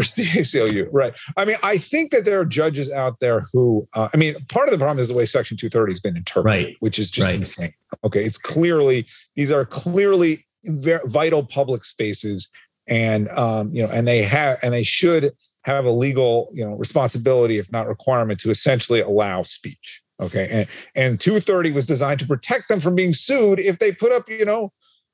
The ACLU? Right. I mean, I think that there are judges out there who, uh, I mean, part of the problem is the way Section 230 has been interpreted, right. which is just right. insane. Okay. It's clearly, these are clearly vital public spaces and um, you know and they have and they should have a legal you know responsibility if not requirement to essentially allow speech okay and and 230 was designed to protect them from being sued if they put up you know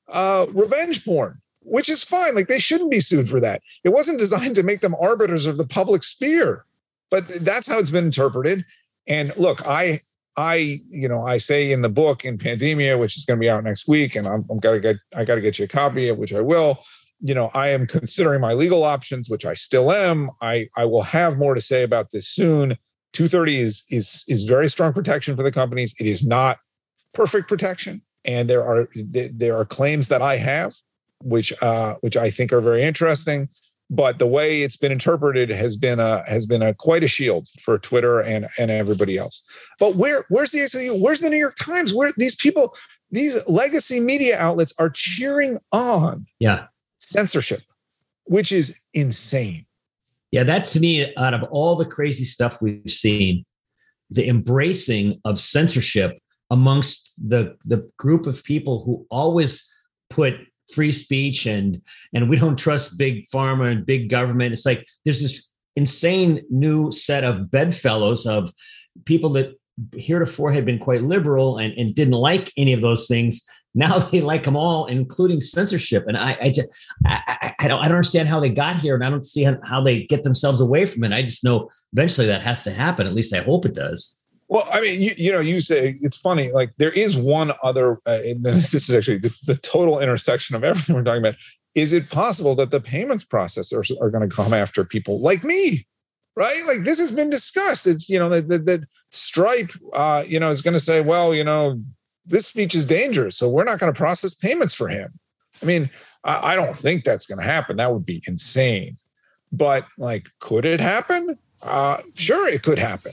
uh, revenge porn which is fine like they shouldn't be sued for that it wasn't designed to make them arbiters of the public sphere but that's how it's been interpreted and look i I, you know, I say in the book in Pandemia, which is going to be out next week, and I'm, I'm gotta get, I gotta get you a copy of which I will. you know, I am considering my legal options, which I still am. I, I will have more to say about this soon. 230 is is is very strong protection for the companies. It is not perfect protection, and there are there are claims that I have, which uh, which I think are very interesting. But the way it's been interpreted has been a has been a quite a shield for Twitter and and everybody else. But where where's the? Where's the New York Times? Where these people? These legacy media outlets are cheering on yeah censorship, which is insane. Yeah, that to me, out of all the crazy stuff we've seen, the embracing of censorship amongst the the group of people who always put free speech and and we don't trust big pharma and big government. It's like there's this insane new set of bedfellows of people that heretofore had been quite liberal and, and didn't like any of those things now they like them all, including censorship. And I, I just, I, I, don't, I don't understand how they got here, and I don't see how they get themselves away from it. I just know eventually that has to happen. At least I hope it does. Well, I mean, you, you know, you say it's funny. Like there is one other. Uh, this is actually the, the total intersection of everything we're talking about. Is it possible that the payments processors are going to come after people like me? right? Like this has been discussed. It's you know that that Stripe, uh, you know, is going to say, well, you know, this speech is dangerous, so we're not going to process payments for him. I mean, I, I don't think that's going to happen. That would be insane. But like, could it happen? Uh, sure, it could happen.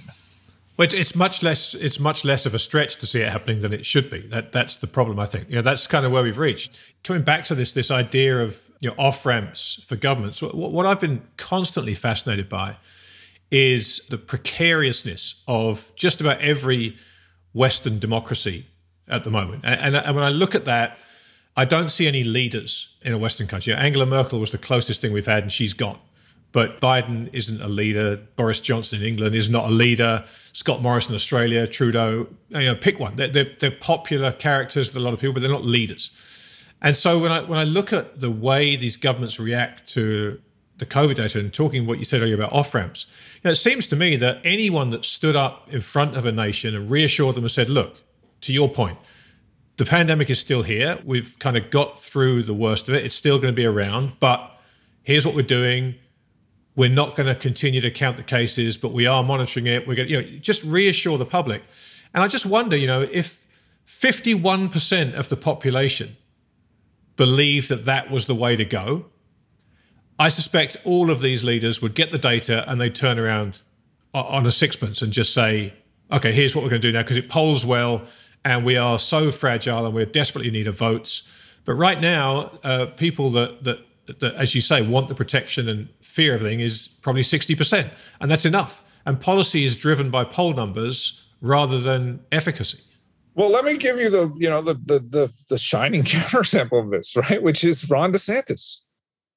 But it's much less. It's much less of a stretch to see it happening than it should be. That that's the problem. I think. You know, that's kind of where we've reached. Coming back to this, this idea of you know off ramps for governments. What, what I've been constantly fascinated by is the precariousness of just about every Western democracy at the moment. And, and, when I look at that, I don't see any leaders in a Western country. Angela Merkel was the closest thing we've had, and she's gone. But Biden isn't a leader. Boris Johnson in England is not a leader. Scott Morrison in Australia, Trudeau, you know, pick one. They're, they're, they're popular characters with a lot of people, but they're not leaders. And so when I when I look at the way these governments react to the COVID data and talking what you said earlier about off ramps, you know, it seems to me that anyone that stood up in front of a nation and reassured them and said, "Look, to your point, the pandemic is still here. We've kind of got through the worst of it. It's still going to be around, but here's what we're doing. We're not going to continue to count the cases, but we are monitoring it. We're going to, you know, just reassure the public. And I just wonder, you know, if 51% of the population believe that that was the way to go, I suspect all of these leaders would get the data and they'd turn around on a sixpence and just say, okay, here's what we're going to do now because it polls well and we are so fragile and we're desperately in need of votes. But right now, uh, people that, that, that, as you say, want the protection and fear everything is probably 60%. And that's enough. And policy is driven by poll numbers rather than efficacy. Well, let me give you the, you know, the the the, the shining countersample of this, right? Which is Ron DeSantis.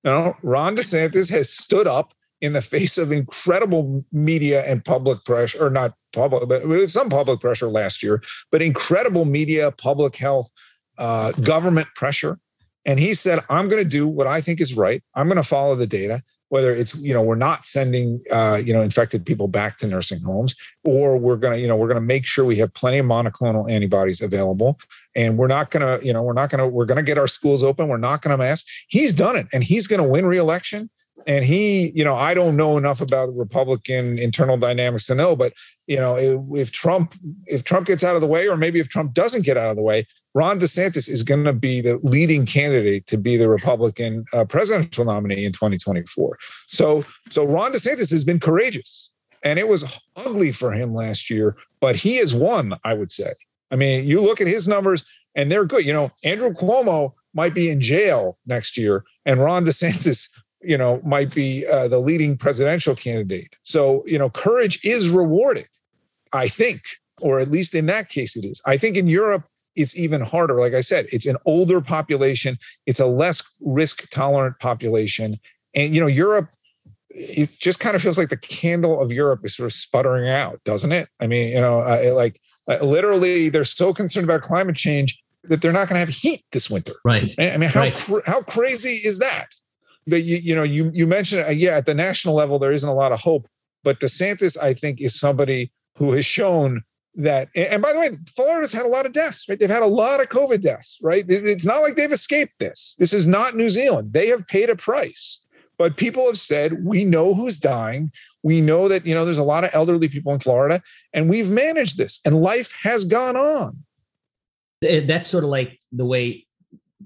You know, Ron DeSantis has stood up in the face of incredible media and public pressure, or not public, but some public pressure last year, but incredible media, public health, uh, government pressure. And he said, I'm going to do what I think is right. I'm going to follow the data, whether it's, you know, we're not sending, uh, you know, infected people back to nursing homes, or we're going to, you know, we're going to make sure we have plenty of monoclonal antibodies available. And we're not going to, you know, we're not going to, we're going to get our schools open. We're not going to mask. He's done it and he's going to win reelection and he you know i don't know enough about republican internal dynamics to know but you know if, if, trump if trump gets out of the way or maybe if trump doesn't get out of the way ron desantis is going to be the leading candidate to be the republican uh, presidential nominee in 2024 so so ron desantis has been courageous and it was ugly for him last year but he has won i would say i mean you look at his numbers and they're good you know andrew cuomo might be in jail next year and ron desantis you know, might be uh, the leading presidential candidate. So, you know, courage is rewarded, I think, or at least in that case it is. I think in Europe, it's even harder. Like I said, it's an older population, it's a less risk tolerant population. And, you know, Europe, it just kind of feels like the candle of Europe is sort of sputtering out, doesn't it? I mean, you know, uh, like uh, literally, they're so concerned about climate change that they're not going to have heat this winter. Right. I mean, how right. Cr- how crazy is that? but you, you know, you you mentioned, uh, yeah, at the national level there isn't a lot of hope, but DeSantis, I think, is somebody who has shown that and by the way florida's had a lot of deaths right? They've had a lot of covid deaths right? It's not like they've escaped this. This is not new zealand. They have paid a price. But people have said we know who's dying. We know that you know there's a lot of elderly people in florida and we've managed this and life has gone on. That's sort of like the way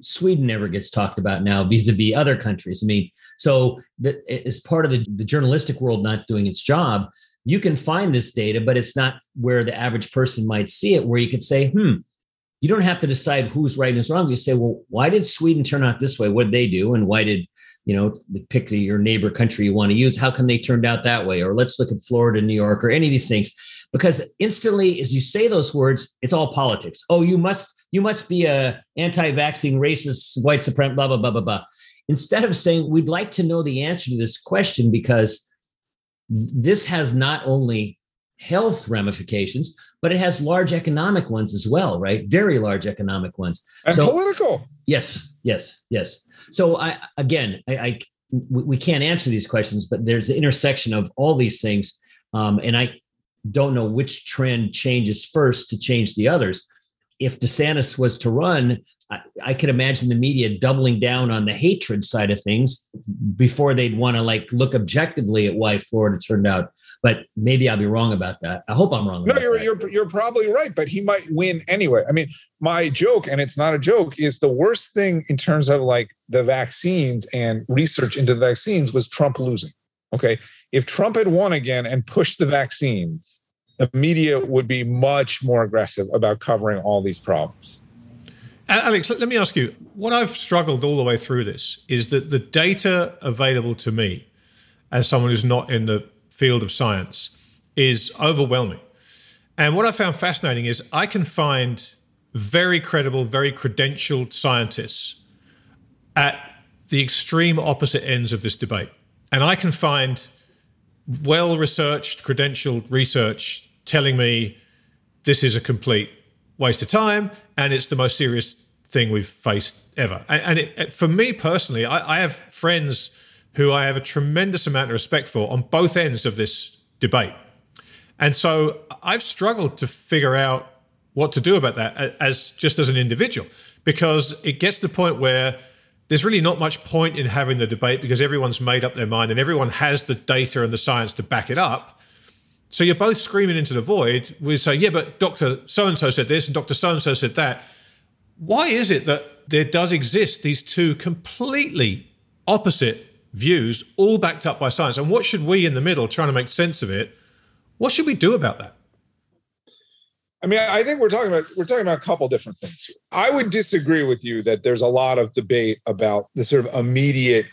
Sweden never gets talked about now vis-a-vis other countries. I mean, so that as part of the, the journalistic world not doing its job, you can find this data, but it's not where the average person might see it, where you could say, hmm, you don't have to decide who's right and who's wrong. You say, well, why did Sweden turn out this way? What did they do? And why did, you know, pick the, your neighbor country you want to use? How come they turned out that way? Or let's look at Florida, New York, or any of these things. Because instantly, as you say those words, it's all politics. Oh, you must, you must be a anti-vaccine, racist, white supremacist, blah, blah, blah, blah, blah. Instead of saying, we'd like to know the answer to this question because this has not only health ramifications, but it has large economic ones as well, right? Very large economic ones. And so, political. Yes, yes, yes. So I again, I, I we can't answer these questions, but there's the intersection of all these things, um, and I don't know which trend changes first to change the others. If DeSantis was to run, I, I could imagine the media doubling down on the hatred side of things before they'd want to like look objectively at why Florida turned out. But maybe I'll be wrong about that. I hope I'm wrong. No, you're, you're you're probably right, but he might win anyway. I mean, my joke, and it's not a joke, is the worst thing in terms of like the vaccines and research into the vaccines was Trump losing. Okay, if Trump had won again and pushed the vaccines, the media would be much more aggressive about covering all these problems. Alex, let me ask you what I've struggled all the way through this is that the data available to me as someone who's not in the field of science is overwhelming. And what I found fascinating is I can find very credible, very credentialed scientists at the extreme opposite ends of this debate. And I can find well researched, credentialed research telling me this is a complete waste of time, and it's the most serious thing we've faced ever. And, it, for me personally, I, I have friends who I have a tremendous amount of respect for on both ends of this debate. And so I've struggled to figure out what to do about that as just as an individual because it gets to the point where there's really not much point in having the debate because everyone's made up their mind and everyone has the data and the science to back it up. So you're both screaming into the void. We say, yeah, but Dr. So and so said this and Dr. So and so said that. Why is it that there does exist these two completely opposite views, all backed up by science? And what should we in the middle, trying to make sense of it, what should we do about that? I mean, I think we're talking about we're talking about a couple different things. I would disagree with you that there's a lot of debate about the sort of immediate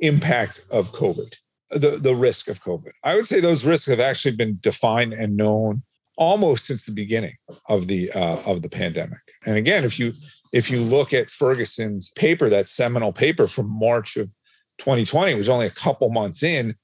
impact of COVID the, the risk of COVID. I would say those risks have actually been defined and known almost since the beginning of the uh, of the pandemic. And again, if you if you look at Ferguson's paper, that seminal paper from March of 2020, it was only a couple months in.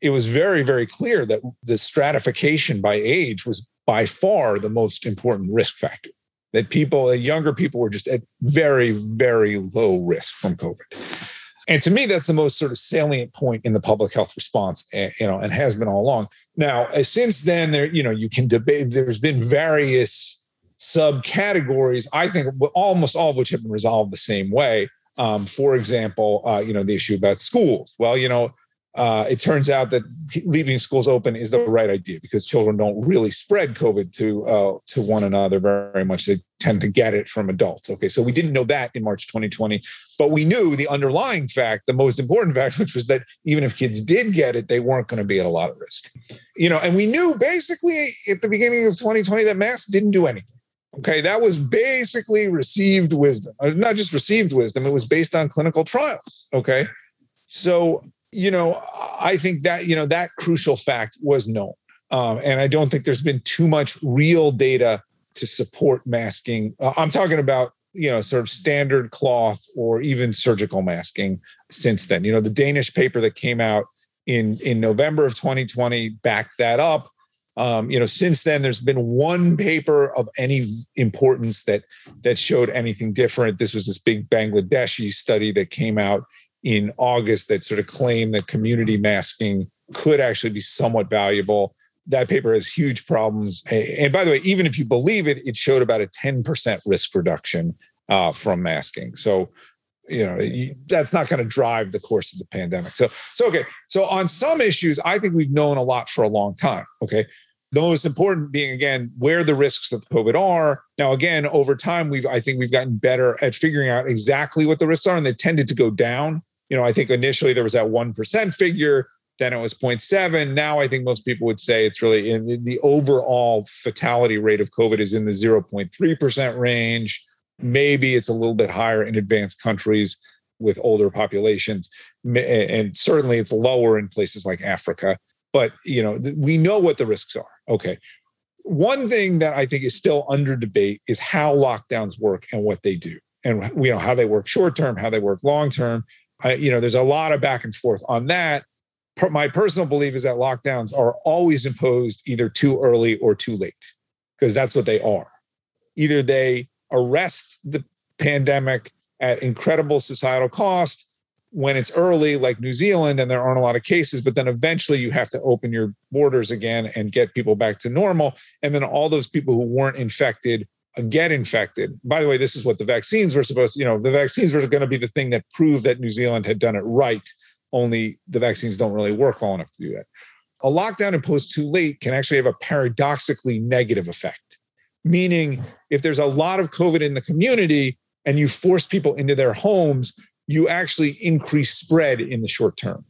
It was very very clear that the stratification by age was by far the most important risk factor. That people, that younger people, were just at very very low risk from COVID. And to me, that's the most sort of salient point in the public health response, eh, you know, and has been all along. Now, since then, there, you know, you can debate. There's been various subcategories. I think almost all of which have been resolved the same way. Um, for example, uh, you know, the issue about schools. Well, you know, uh, it turns out that leaving schools open is the right idea because children don't really spread COVID to uh, to one another very much. They tend to get it from adults. Okay, so we didn't know that in March 2020, but we knew the underlying fact, the most important fact, which was that even if kids did get it, they weren't going to be at a lot of risk. You know, and we knew basically at the beginning of 2020 that masks didn't do anything. Okay, that was basically received wisdom, uh, not just received wisdom. It was based on clinical trials. Okay, so you know, I think that, you know, that crucial fact was known. Um, and I don't think there's been too much real data to support masking. Uh, I'm talking about, you know, sort of standard cloth or even surgical masking since then. You know, the Danish paper that came out in, in November of 2020 backed that up. Um, you know, since then, there's been one paper of any importance that that showed anything different. This was this big Bangladeshi study that came out in August that sort of claimed that community masking could actually be somewhat valuable. that paper has huge problems. And by the way, even if you believe it, it showed about a 10% risk reduction uh, from masking. So, you know, that's not going to drive the course of the pandemic. So, so okay. So on some issues, I think we've known a lot for a long time. Okay. The most important being again where the risks of COVID are. Now, again, over time, we've I think we've gotten better at figuring out exactly what the risks are, and they tended to go down. You know, I think initially there was that one percent figure then it was 0.7. Now I think most people would say it's really in the overall fatality rate of COVID is in the 0.3% range. Maybe it's a little bit higher in advanced countries with older populations. And certainly it's lower in places like Africa. But you know, we know what the risks are. Okay. One thing that I think is still under debate is how lockdowns work and what they do. And you know how they work short term, how they work long term. I, you know, there's a lot of back and forth on that my personal belief is that lockdowns are always imposed either too early or too late because that's what they are. Either they arrest the pandemic at incredible societal cost when it's early, like New Zealand, and there aren't a lot of cases, but then eventually you have to open your borders again and get people back to normal. And then all those people who weren't infected get infected. By the way, this is what the vaccines were supposed to, you know, the vaccines were going to be the thing that proved that New Zealand had done it right only the vaccines don't really work well enough to do that. A lockdown imposed too late can actually have a paradoxically negative effect, meaning if there's a lot of COVID in the community and you force people into their homes, you actually increase spread in the short term,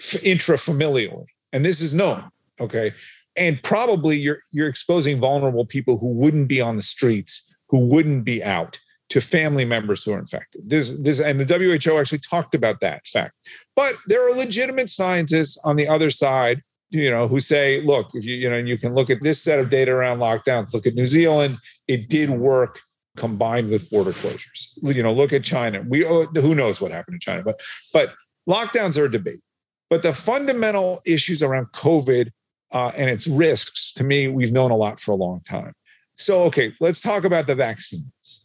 intrafamilially. And this is known. Okay. And probably you're you're exposing vulnerable people who wouldn't be on the streets, who wouldn't be out to family members who are infected. This, this, and the WHO actually talked about that fact. But there are legitimate scientists on the other side, you know, who say, look, if you, you know, and you can look at this set of data around lockdowns. Look at New Zealand; it did work combined with border closures. You know, look at China. We oh, who knows what happened in China, but but lockdowns are a debate. But the fundamental issues around COVID uh, and its risks, to me, we've known a lot for a long time. So, okay, let's talk about the vaccines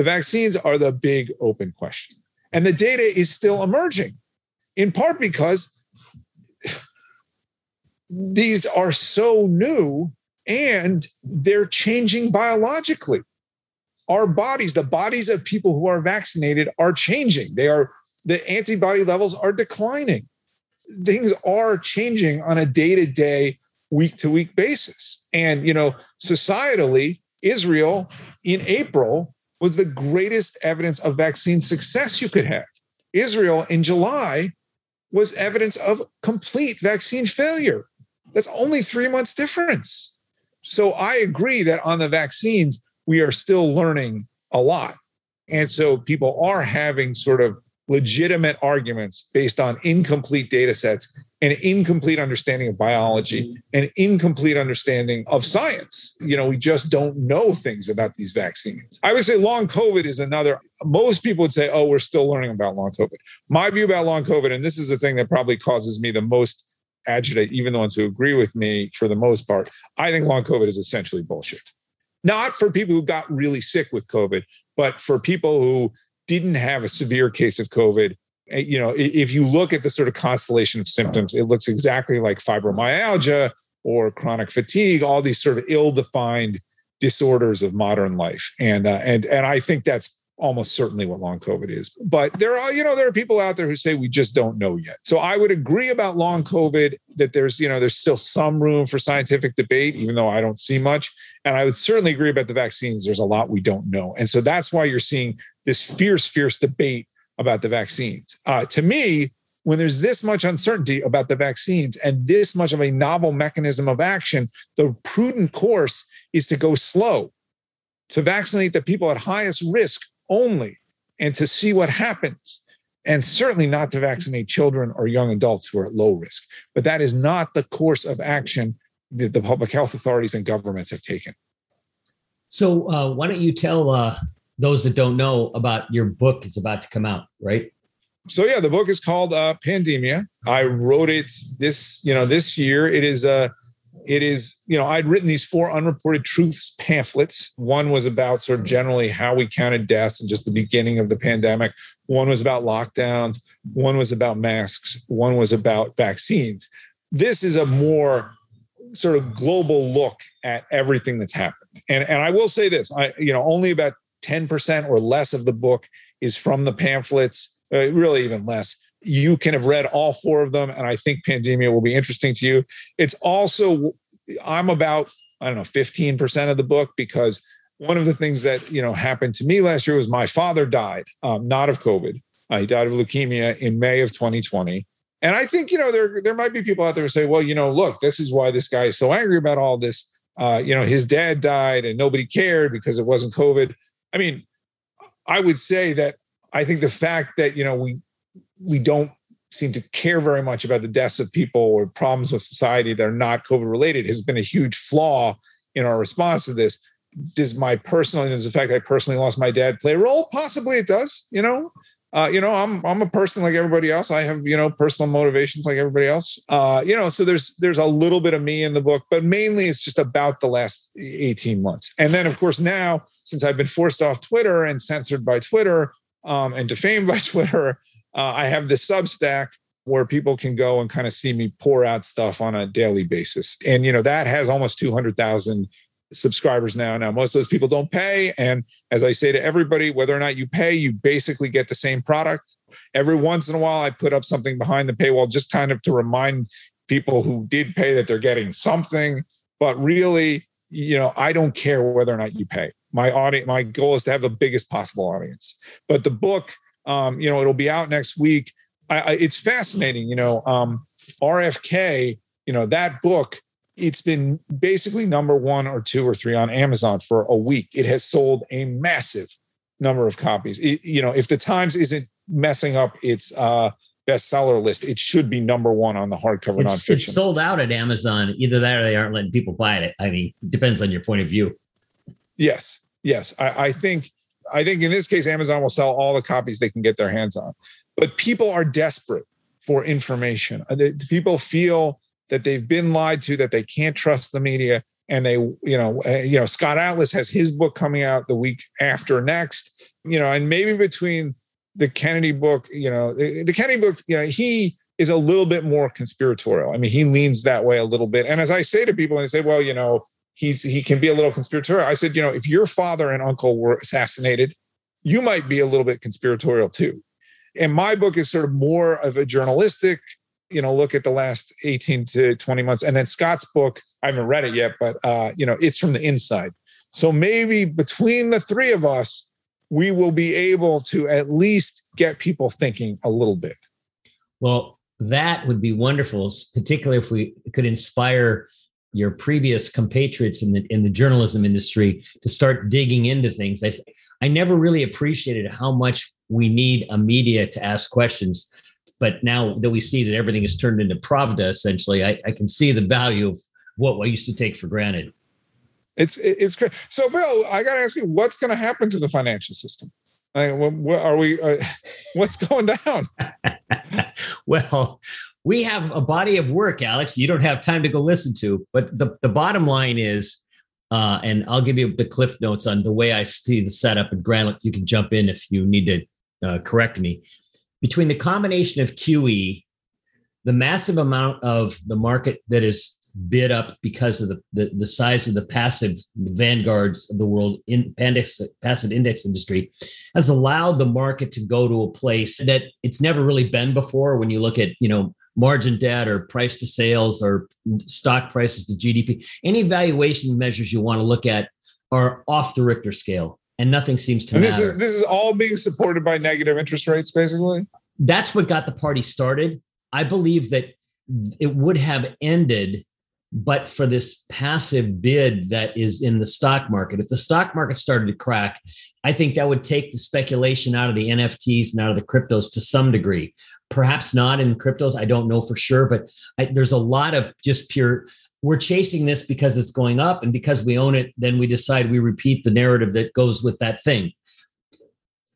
the vaccines are the big open question. And the data is still emerging, in part because these are so new and they're changing biologically. Our bodies, the bodies of people who are vaccinated, are changing. They are the antibody levels are declining. Things are changing on a day to day, week to week basis. And, you know, societally, Israel in April was the greatest evidence of vaccine success you could have. Israel in July was evidence of complete vaccine failure. That's only three months difference. So I agree that on the vaccines, we are still learning a lot. And so people are having sort of legitimate arguments based on incomplete data sets an incomplete understanding of biology, mm-hmm. an incomplete understanding of science. You know, we just don't know things about these vaccines. I would say long COVID is another. Most people would say, oh, we're still learning about long COVID. My view about long COVID, and this is the thing that probably causes me the most agitate, even the ones who agree with me for the most part, I think long COVID is essentially bullshit. Not for people who got really sick with COVID, but for people who didn't have a severe case of COVID Eh, you know, if you look at the sort of constellation of symptoms, it looks exactly like fibromyalgia or chronic fatigue, all these sort of ill-defined disorders of modern life. And uh, and and I think that's almost certainly what long COVID is. But there are, you know, there are people out there who say we just don't know yet. So I would agree about long COVID that there's, you know, there's still some room for scientific debate, even though I don't see much. And I would certainly agree about the vaccines. There's a lot we don't know. And so that's why you're seeing this fierce, fierce debate about the vaccines. Uh, to me, when there's this much uncertainty about the vaccines and this much of a novel mechanism of action, the prudent course is to go slow, to vaccinate the people at highest risk only, and to see what happens. And certainly not to vaccinate children or young adults who are at low risk. But that is not the course of action that the public health authorities and governments have taken. So, uh, why don't you tell uh, those that don't know about your book it's about to come out, right? So yeah, the book is called uh, Pandemia. I wrote it this, you know, this year. It is a, uh, it is, you know, I'd written these four unreported truths pamphlets. One was about sort of generally how we counted deaths and just the beginning of the pandemic. One was about lockdowns. One was about masks. One was about vaccines. This is a more sort of global look at everything that's happened. And and I will say this, I you know, only about 10% or less of the book is from the pamphlets, uh, really even less. You can have read all four of them and I think Pandemia will be interesting to you. It's also I'm about I don't know 15% of the book because one of the things that you know happened to me last year was my father died, um, not of COVID. Uh, he died of leukemia in May of 2020. And I think you know there there might be people out there who say, well, you know, look, this is why this guy is so angry about all this. Uh, you know, his dad died and nobody cared because it wasn't COVID. I mean, I would say that I think the fact that you know we we don't seem to care very much about the deaths of people or problems with society that are not COVID related has been a huge flaw in our response to this. Does my personal, does the fact that I personally lost my dad play a role? Possibly it does, you know, uh, you know, I'm I'm a person like everybody else. I have you know personal motivations like everybody else. Uh, you know, so there's there's a little bit of me in the book, but mainly it's just about the last 18 months. And then of course now, since I've been forced off Twitter and censored by Twitter um, and defamed by Twitter, uh, I have this Substack where people can go and kind of see me pour out stuff on a daily basis. And you know that has almost 200,000 subscribers now. Now, most of those people don't pay. And as I say to everybody, whether or not you pay, you basically get the same product. Every once in a while, I put up something behind the paywall just kind of to remind people who did pay that they're getting something. But really, you know, I don't care whether or not you pay. My audience, my goal is to have the biggest possible audience. But the book, um, you know, it'll be out next week. I, I, it's fascinating, you know, um, RFK, you know, that book it's been basically number one or two or three on Amazon for a week. It has sold a massive number of copies. It, you know, if the Times isn't messing up its uh, bestseller list, it should be number one on the hardcover it's, nonfiction. It's sold out at Amazon. Either that or they aren't letting people buy it. I mean, depends on your point of view. Yes, yes. I, I think I think in this case, Amazon will sell all the copies they can get their hands on. But people are desperate for information. Uh, people feel that they've been lied to, that they can't trust the media. And they, you know, uh, you know, Scott Atlas has his book coming out the week after next, you know, and maybe between the Kennedy book, you know, the, the Kennedy book, you know, he is a little bit more conspiratorial. I mean, he leans that way a little bit. And as I say to people, and they say, well, you know, he's he can be a little conspiratorial. I said, you know, if your father and uncle were assassinated, you might be a little bit conspiratorial too. And my book is sort of more of a journalistic you know look at the last 18 to 20 months and then scott's book i haven't read it yet but uh, you know it's from the inside so maybe between the three of us we will be able to at least get people thinking a little bit well that would be wonderful particularly if we could inspire your previous compatriots in the in the journalism industry to start digging into things i i never really appreciated how much we need a media to ask questions but now that we see that everything is turned into Pravda, essentially, I, I can see the value of what I used to take for granted. It's it's great. So, Bill, I got to ask you, what's going to happen to the financial system? Like, what, what are we? Uh, what's going down? well, we have a body of work, Alex. You don't have time to go listen to, but the the bottom line is, uh, and I'll give you the cliff notes on the way I see the setup. And Grant, you can jump in if you need to uh, correct me between the combination of QE, the massive amount of the market that is bid up because of the, the, the size of the passive vanguards of the world in passive index industry has allowed the market to go to a place that it's never really been before when you look at you know margin debt or price to sales or stock prices to gdp any valuation measures you want to look at are off the richter scale and nothing seems to and matter. This is this is all being supported by negative interest rates, basically. That's what got the party started. I believe that it would have ended but for this passive bid that is in the stock market. If the stock market started to crack, I think that would take the speculation out of the NFTs and out of the cryptos to some degree. Perhaps not in cryptos, I don't know for sure, but I, there's a lot of just pure we're chasing this because it's going up and because we own it then we decide we repeat the narrative that goes with that thing.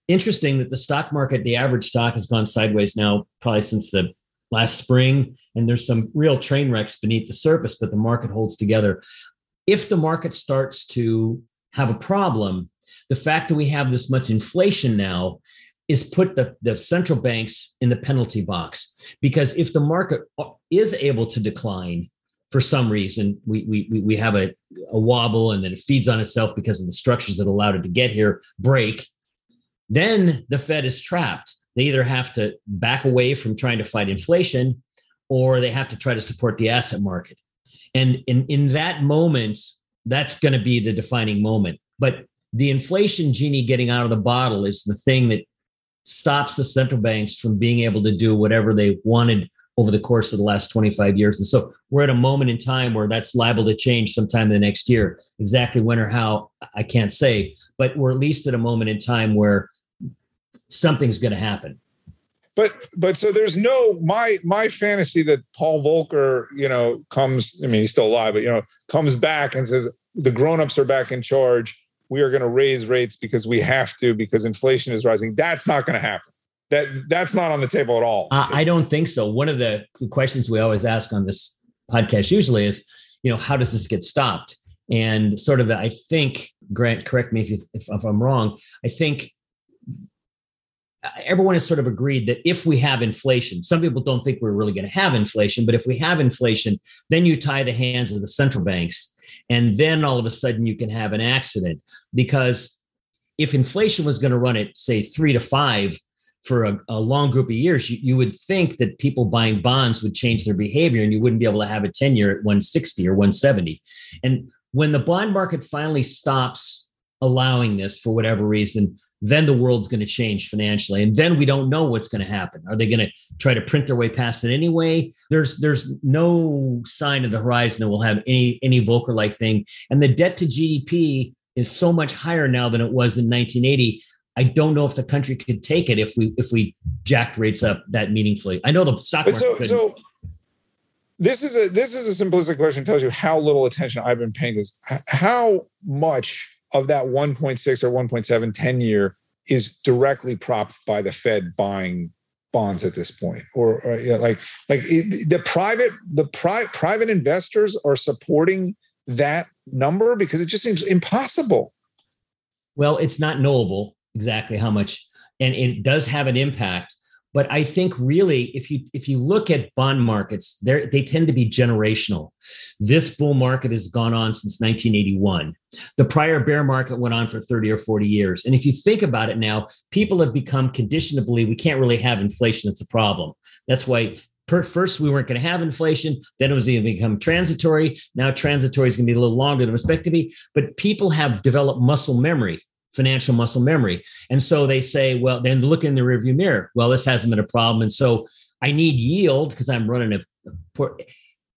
Interesting that the stock market the average stock has gone sideways now probably since the last spring and there's some real train wrecks beneath the surface but the market holds together. If the market starts to have a problem the fact that we have this much inflation now is put the, the central banks in the penalty box. Because if the market uh, is able to decline for some reason we we we have a, a wobble and then it feeds on itself because of the structures that allowed it to get here break then the fed is trapped. They either have to back away from trying to fight inflation or they have to try to support the asset market. And in in that moment that's going to be the defining moment. But the inflation genie getting out of the bottle is the thing that stops the central banks from being able to do whatever they wanted over the course of the last 25 years. And so we're at a moment in time where that's liable to change sometime in the next year. Exactly when or how, I can't say, but we're at least at a moment in time where something's going to happen. But but so there's no my my fantasy that Paul Volcker, you know, comes, I mean, he's still alive, but you know, comes back and says the grown-ups are back in charge. We are going to raise rates because we have to because inflation is rising. That's not going to happen that that's not on the table at all. Uh, I don't think so. One of the questions we always ask on this podcast usually is, you know, how does this get stopped? And sort of, the, I think, Grant, correct me if, you, if, if I'm wrong. I think everyone has sort of agreed that if we have inflation, some people don't think we're really going to have inflation, but if we have inflation, then you tie the hands of the central banks. And then all of a sudden you can have an accident because if inflation was going to run at, say, three to five, for a, a, long group of years, you, you would think that people buying bonds would change their behavior and you wouldn't be able to have a 10 year at 160 or 170. And when the bond market finally stops allowing this for whatever reason, then the world's going to change financially. And then we don't know what's going to happen. Are they going to try to print their way past it anyway? There's there's no sign of the horizon that we'll have any any Volcker like thing. And the debt to GDP is so much higher now than it was in 1980 I don't know if the country could take it if we if we jacked rates up that meaningfully. I know the stock market. So, so this is a this is a simplistic question. Tells you how little attention I've been paying this. How much of that 1.6 or 1.7 10 year is directly propped by the Fed buying bonds at this point, or, or you know, like like it, the private the pri- private investors are supporting that number because it just seems impossible. Well, it's not knowable exactly how much and it does have an impact but i think really if you if you look at bond markets they they tend to be generational. This bull market has gone on since 1981 the prior bear market went on for 30 or 40 years. And if you think about it now people have become conditioned to believe we can't really have inflation. It's a problem. That's why per, first we weren't going to have inflation then it was going to become transitory. Now transitory is going to be a little longer than expected to be. But people have developed muscle memory financial muscle memory. And so they say, well, then look in the rearview mirror. Well, this hasn't been a problem. And so I need yield because I'm running a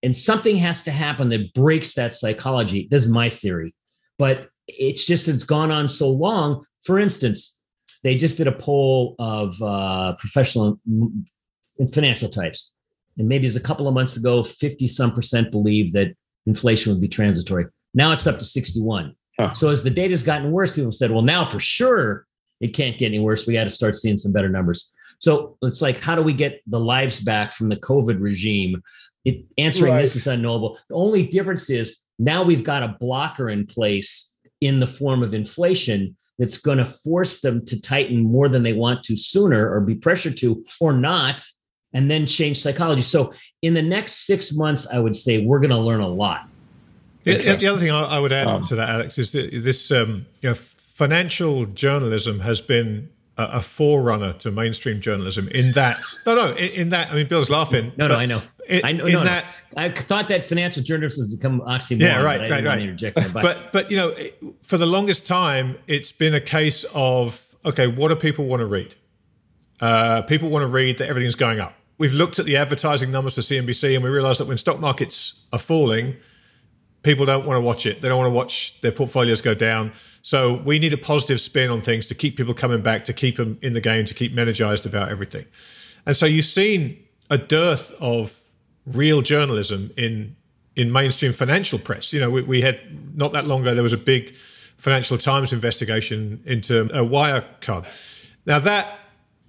and something has to happen that breaks that psychology. This is my theory. But it's just it's gone on so long. For instance, they just did a poll of uh, professional financial types. And maybe it's a couple of months ago, 50 some percent believe that inflation would be transitory. Now it's up to 61. So as the data's gotten worse, people said, well, now for sure it can't get any worse. We got to start seeing some better numbers. So it's like, how do we get the lives back from the COVID regime? It, answering right. this is unknowable. The only difference is now we've got a blocker in place in the form of inflation that's going to force them to tighten more than they want to sooner or be pressured to or not and then change psychology. So in the next 6 months I would say we're going to learn a lot. The, the, other thing I, I would add um, to that, Alex, is that this um, you know, financial journalism has been a, a, forerunner to mainstream journalism. In that, no, no, in, in that, I mean, Bill's laughing. No, no, I know. In, I know. No, that, no. I thought that financial journalism has become oxymoron. Yeah, right, right, right. but but you know, for the longest time, it's been a case of okay, what do people want to read? Uh, people want to read that everything's going up. We've looked at the advertising numbers for CNBC, and we realised that when stock markets are falling people don't want to watch it. They don't want to watch their portfolios go down. So we need a positive spin on things to keep people coming back, to keep them in the game, to keep them energized about everything. And so you've seen a dearth of real journalism in in mainstream financial press. You know, we, we had not that long ago there was a big Financial Times investigation into a Wirecard. Now that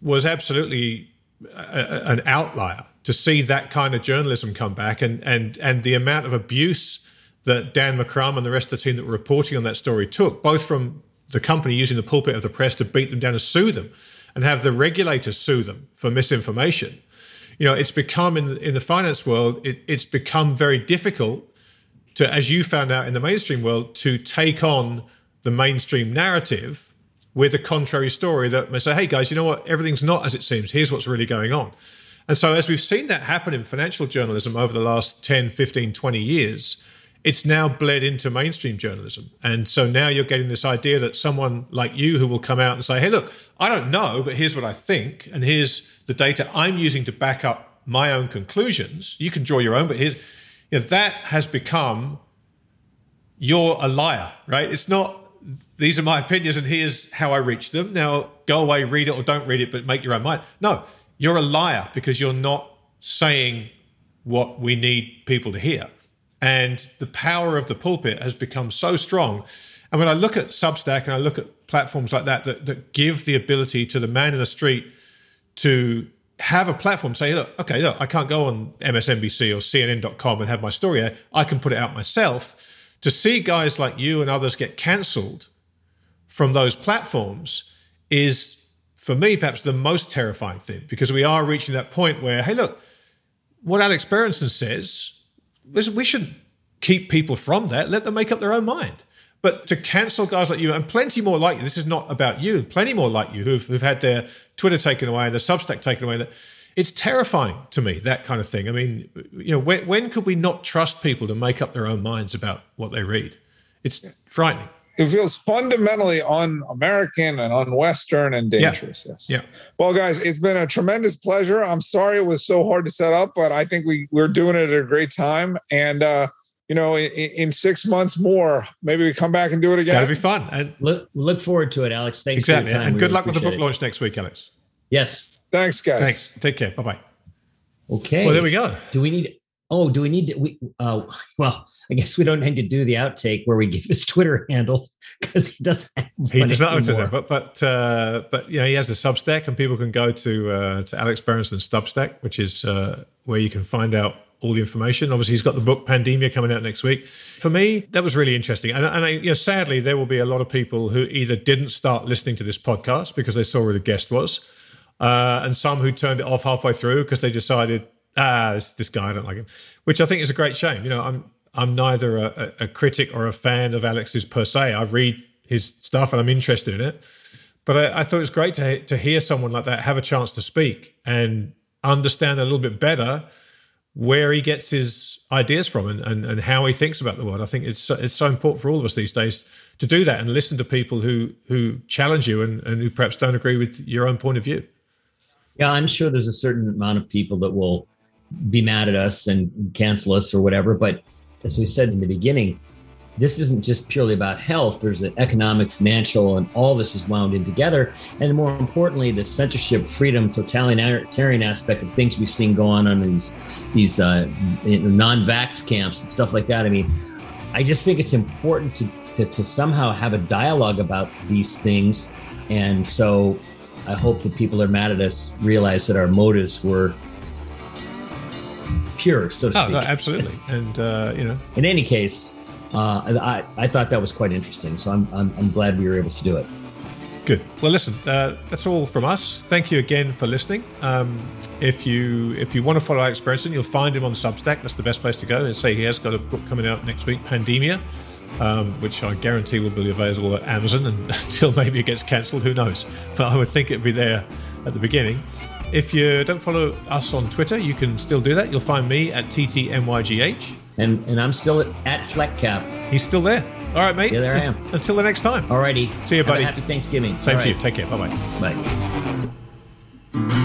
was absolutely a, a, an outlier to see that kind of journalism come back and and and the amount of abuse that Dan McCrum and the rest of the team that were reporting on that story took, both from the company using the pulpit of the press to beat them down and sue them and have the regulators sue them for misinformation. you know, it's become in the, in the finance world, it, it's become very difficult to, as you found out in the mainstream world, to take on the mainstream narrative with a contrary story that may say, hey guys, you know what? Everything's not as it seems. Here's what's really going on. And so, as we've seen that happen in financial journalism over the last 10, 15, 20 years, it's now bled into mainstream journalism. And so now you're getting this idea that someone like you who will come out and say, hey, look, I don't know, but here's what I think. And here's the data I'm using to back up my own conclusions. You can draw your own, but here's, you know, that has become you're a liar, right? It's not, these are my opinions and here's how I reach them. Now go away, read it or don't read it, but make your own mind. No, you're a liar because you're not saying what we need people to hear. And the power of the pulpit has become so strong. And when I look at Substack and I look at platforms like that, that, that give the ability to the man in the street to have a platform say, look, okay, look, I can't go on MSNBC or CNN.com and have my story there. I can put it out myself. To see guys like you and others get cancelled from those platforms is, for me, perhaps the most terrifying thing because we are reaching that point where, hey, look, what Alex Berenson says we should keep people from that. Let them make up their own mind. But to cancel guys like you and plenty more like you, this is not about you, plenty more like you who've, who've had their Twitter taken away, their Substack taken away. It's terrifying to me, that kind of thing. I mean, you know, when, when could we not trust people to make up their own minds about what they read? It's frightening it feels fundamentally un-American and un-Western and dangerous. Yeah. Yes. Yeah. Well, guys, it's been a tremendous pleasure. I'm sorry it was so hard to set up, but I think we we're doing it at a great time. And uh, you know, in, in, six months more, maybe we come back and do it again. That'd be fun. And look look forward to it, Alex. Thanks exactly. And we good luck with the book it. launch next week, Alex. Yes. Thanks, guys. Thanks. Take care. Bye bye. Okay. Well, there we go. Do we need Oh, do we need to? We uh, well, I guess we don't need to do the outtake where we give his Twitter handle because he doesn't. he does not have it, but but uh, but you know he has the Substack, and people can go to uh, to Alex Berenson's Substack, which is uh, where you can find out all the information. Obviously, he's got the book Pandemia coming out next week. For me, that was really interesting, and, and I, you know, sadly, there will be a lot of people who either didn't start listening to this podcast because they saw who the guest was, uh, and some who turned it off halfway through because they decided ah, this, this guy, I don't like him, which I think is a great shame. You know, I'm I'm neither a, a, critic or a fan of Alex's per se. I read his stuff and I'm interested in it, but I, I thought it was great to to hear someone like that have a chance to speak and understand a little bit better where he gets his ideas from and, and, and how he thinks about the world. I think it's it's so important for all of us these days to do that and listen to people who who challenge you and, and who perhaps don't agree with your own point of view. Yeah, I'm sure there's a certain amount of people that will be mad at us and cancel us or whatever. But as we said in the beginning, this isn't just purely about health. There's an economic, financial, and all this is wound in together. And more importantly, the censorship, freedom, totalitarian aspect of things we've seen go on in these these uh, non-vax camps and stuff like that. I mean, I just think it's important to, to to somehow have a dialogue about these things. And so, I hope that people are mad at us realize that our motives were pure, so to oh, speak. No, absolutely. And uh, you know, in any case, uh, I I thought that was quite interesting. So I'm, I'm I'm glad we were able to do it. Good. Well, listen, uh, that's all from us. Thank you again for listening. Um, if you if you want to follow Alex Berenson, you'll find him on Substack. That's the best place to go. And say he has got a book coming out next week, Pandemia, um, which I guarantee will be available at Amazon and until maybe it gets cancelled. Who knows? But I would think it'd be there at the beginning. If you don't follow us on Twitter, you can still do that. You'll find me at TTMYGH. And, and I'm still at, at FleckCap. He's still there. All right, mate. Yeah, there I am. Until the next time. All righty. See you, buddy. happy Thanksgiving. Same All to right. you. Take care. Bye-bye. Bye.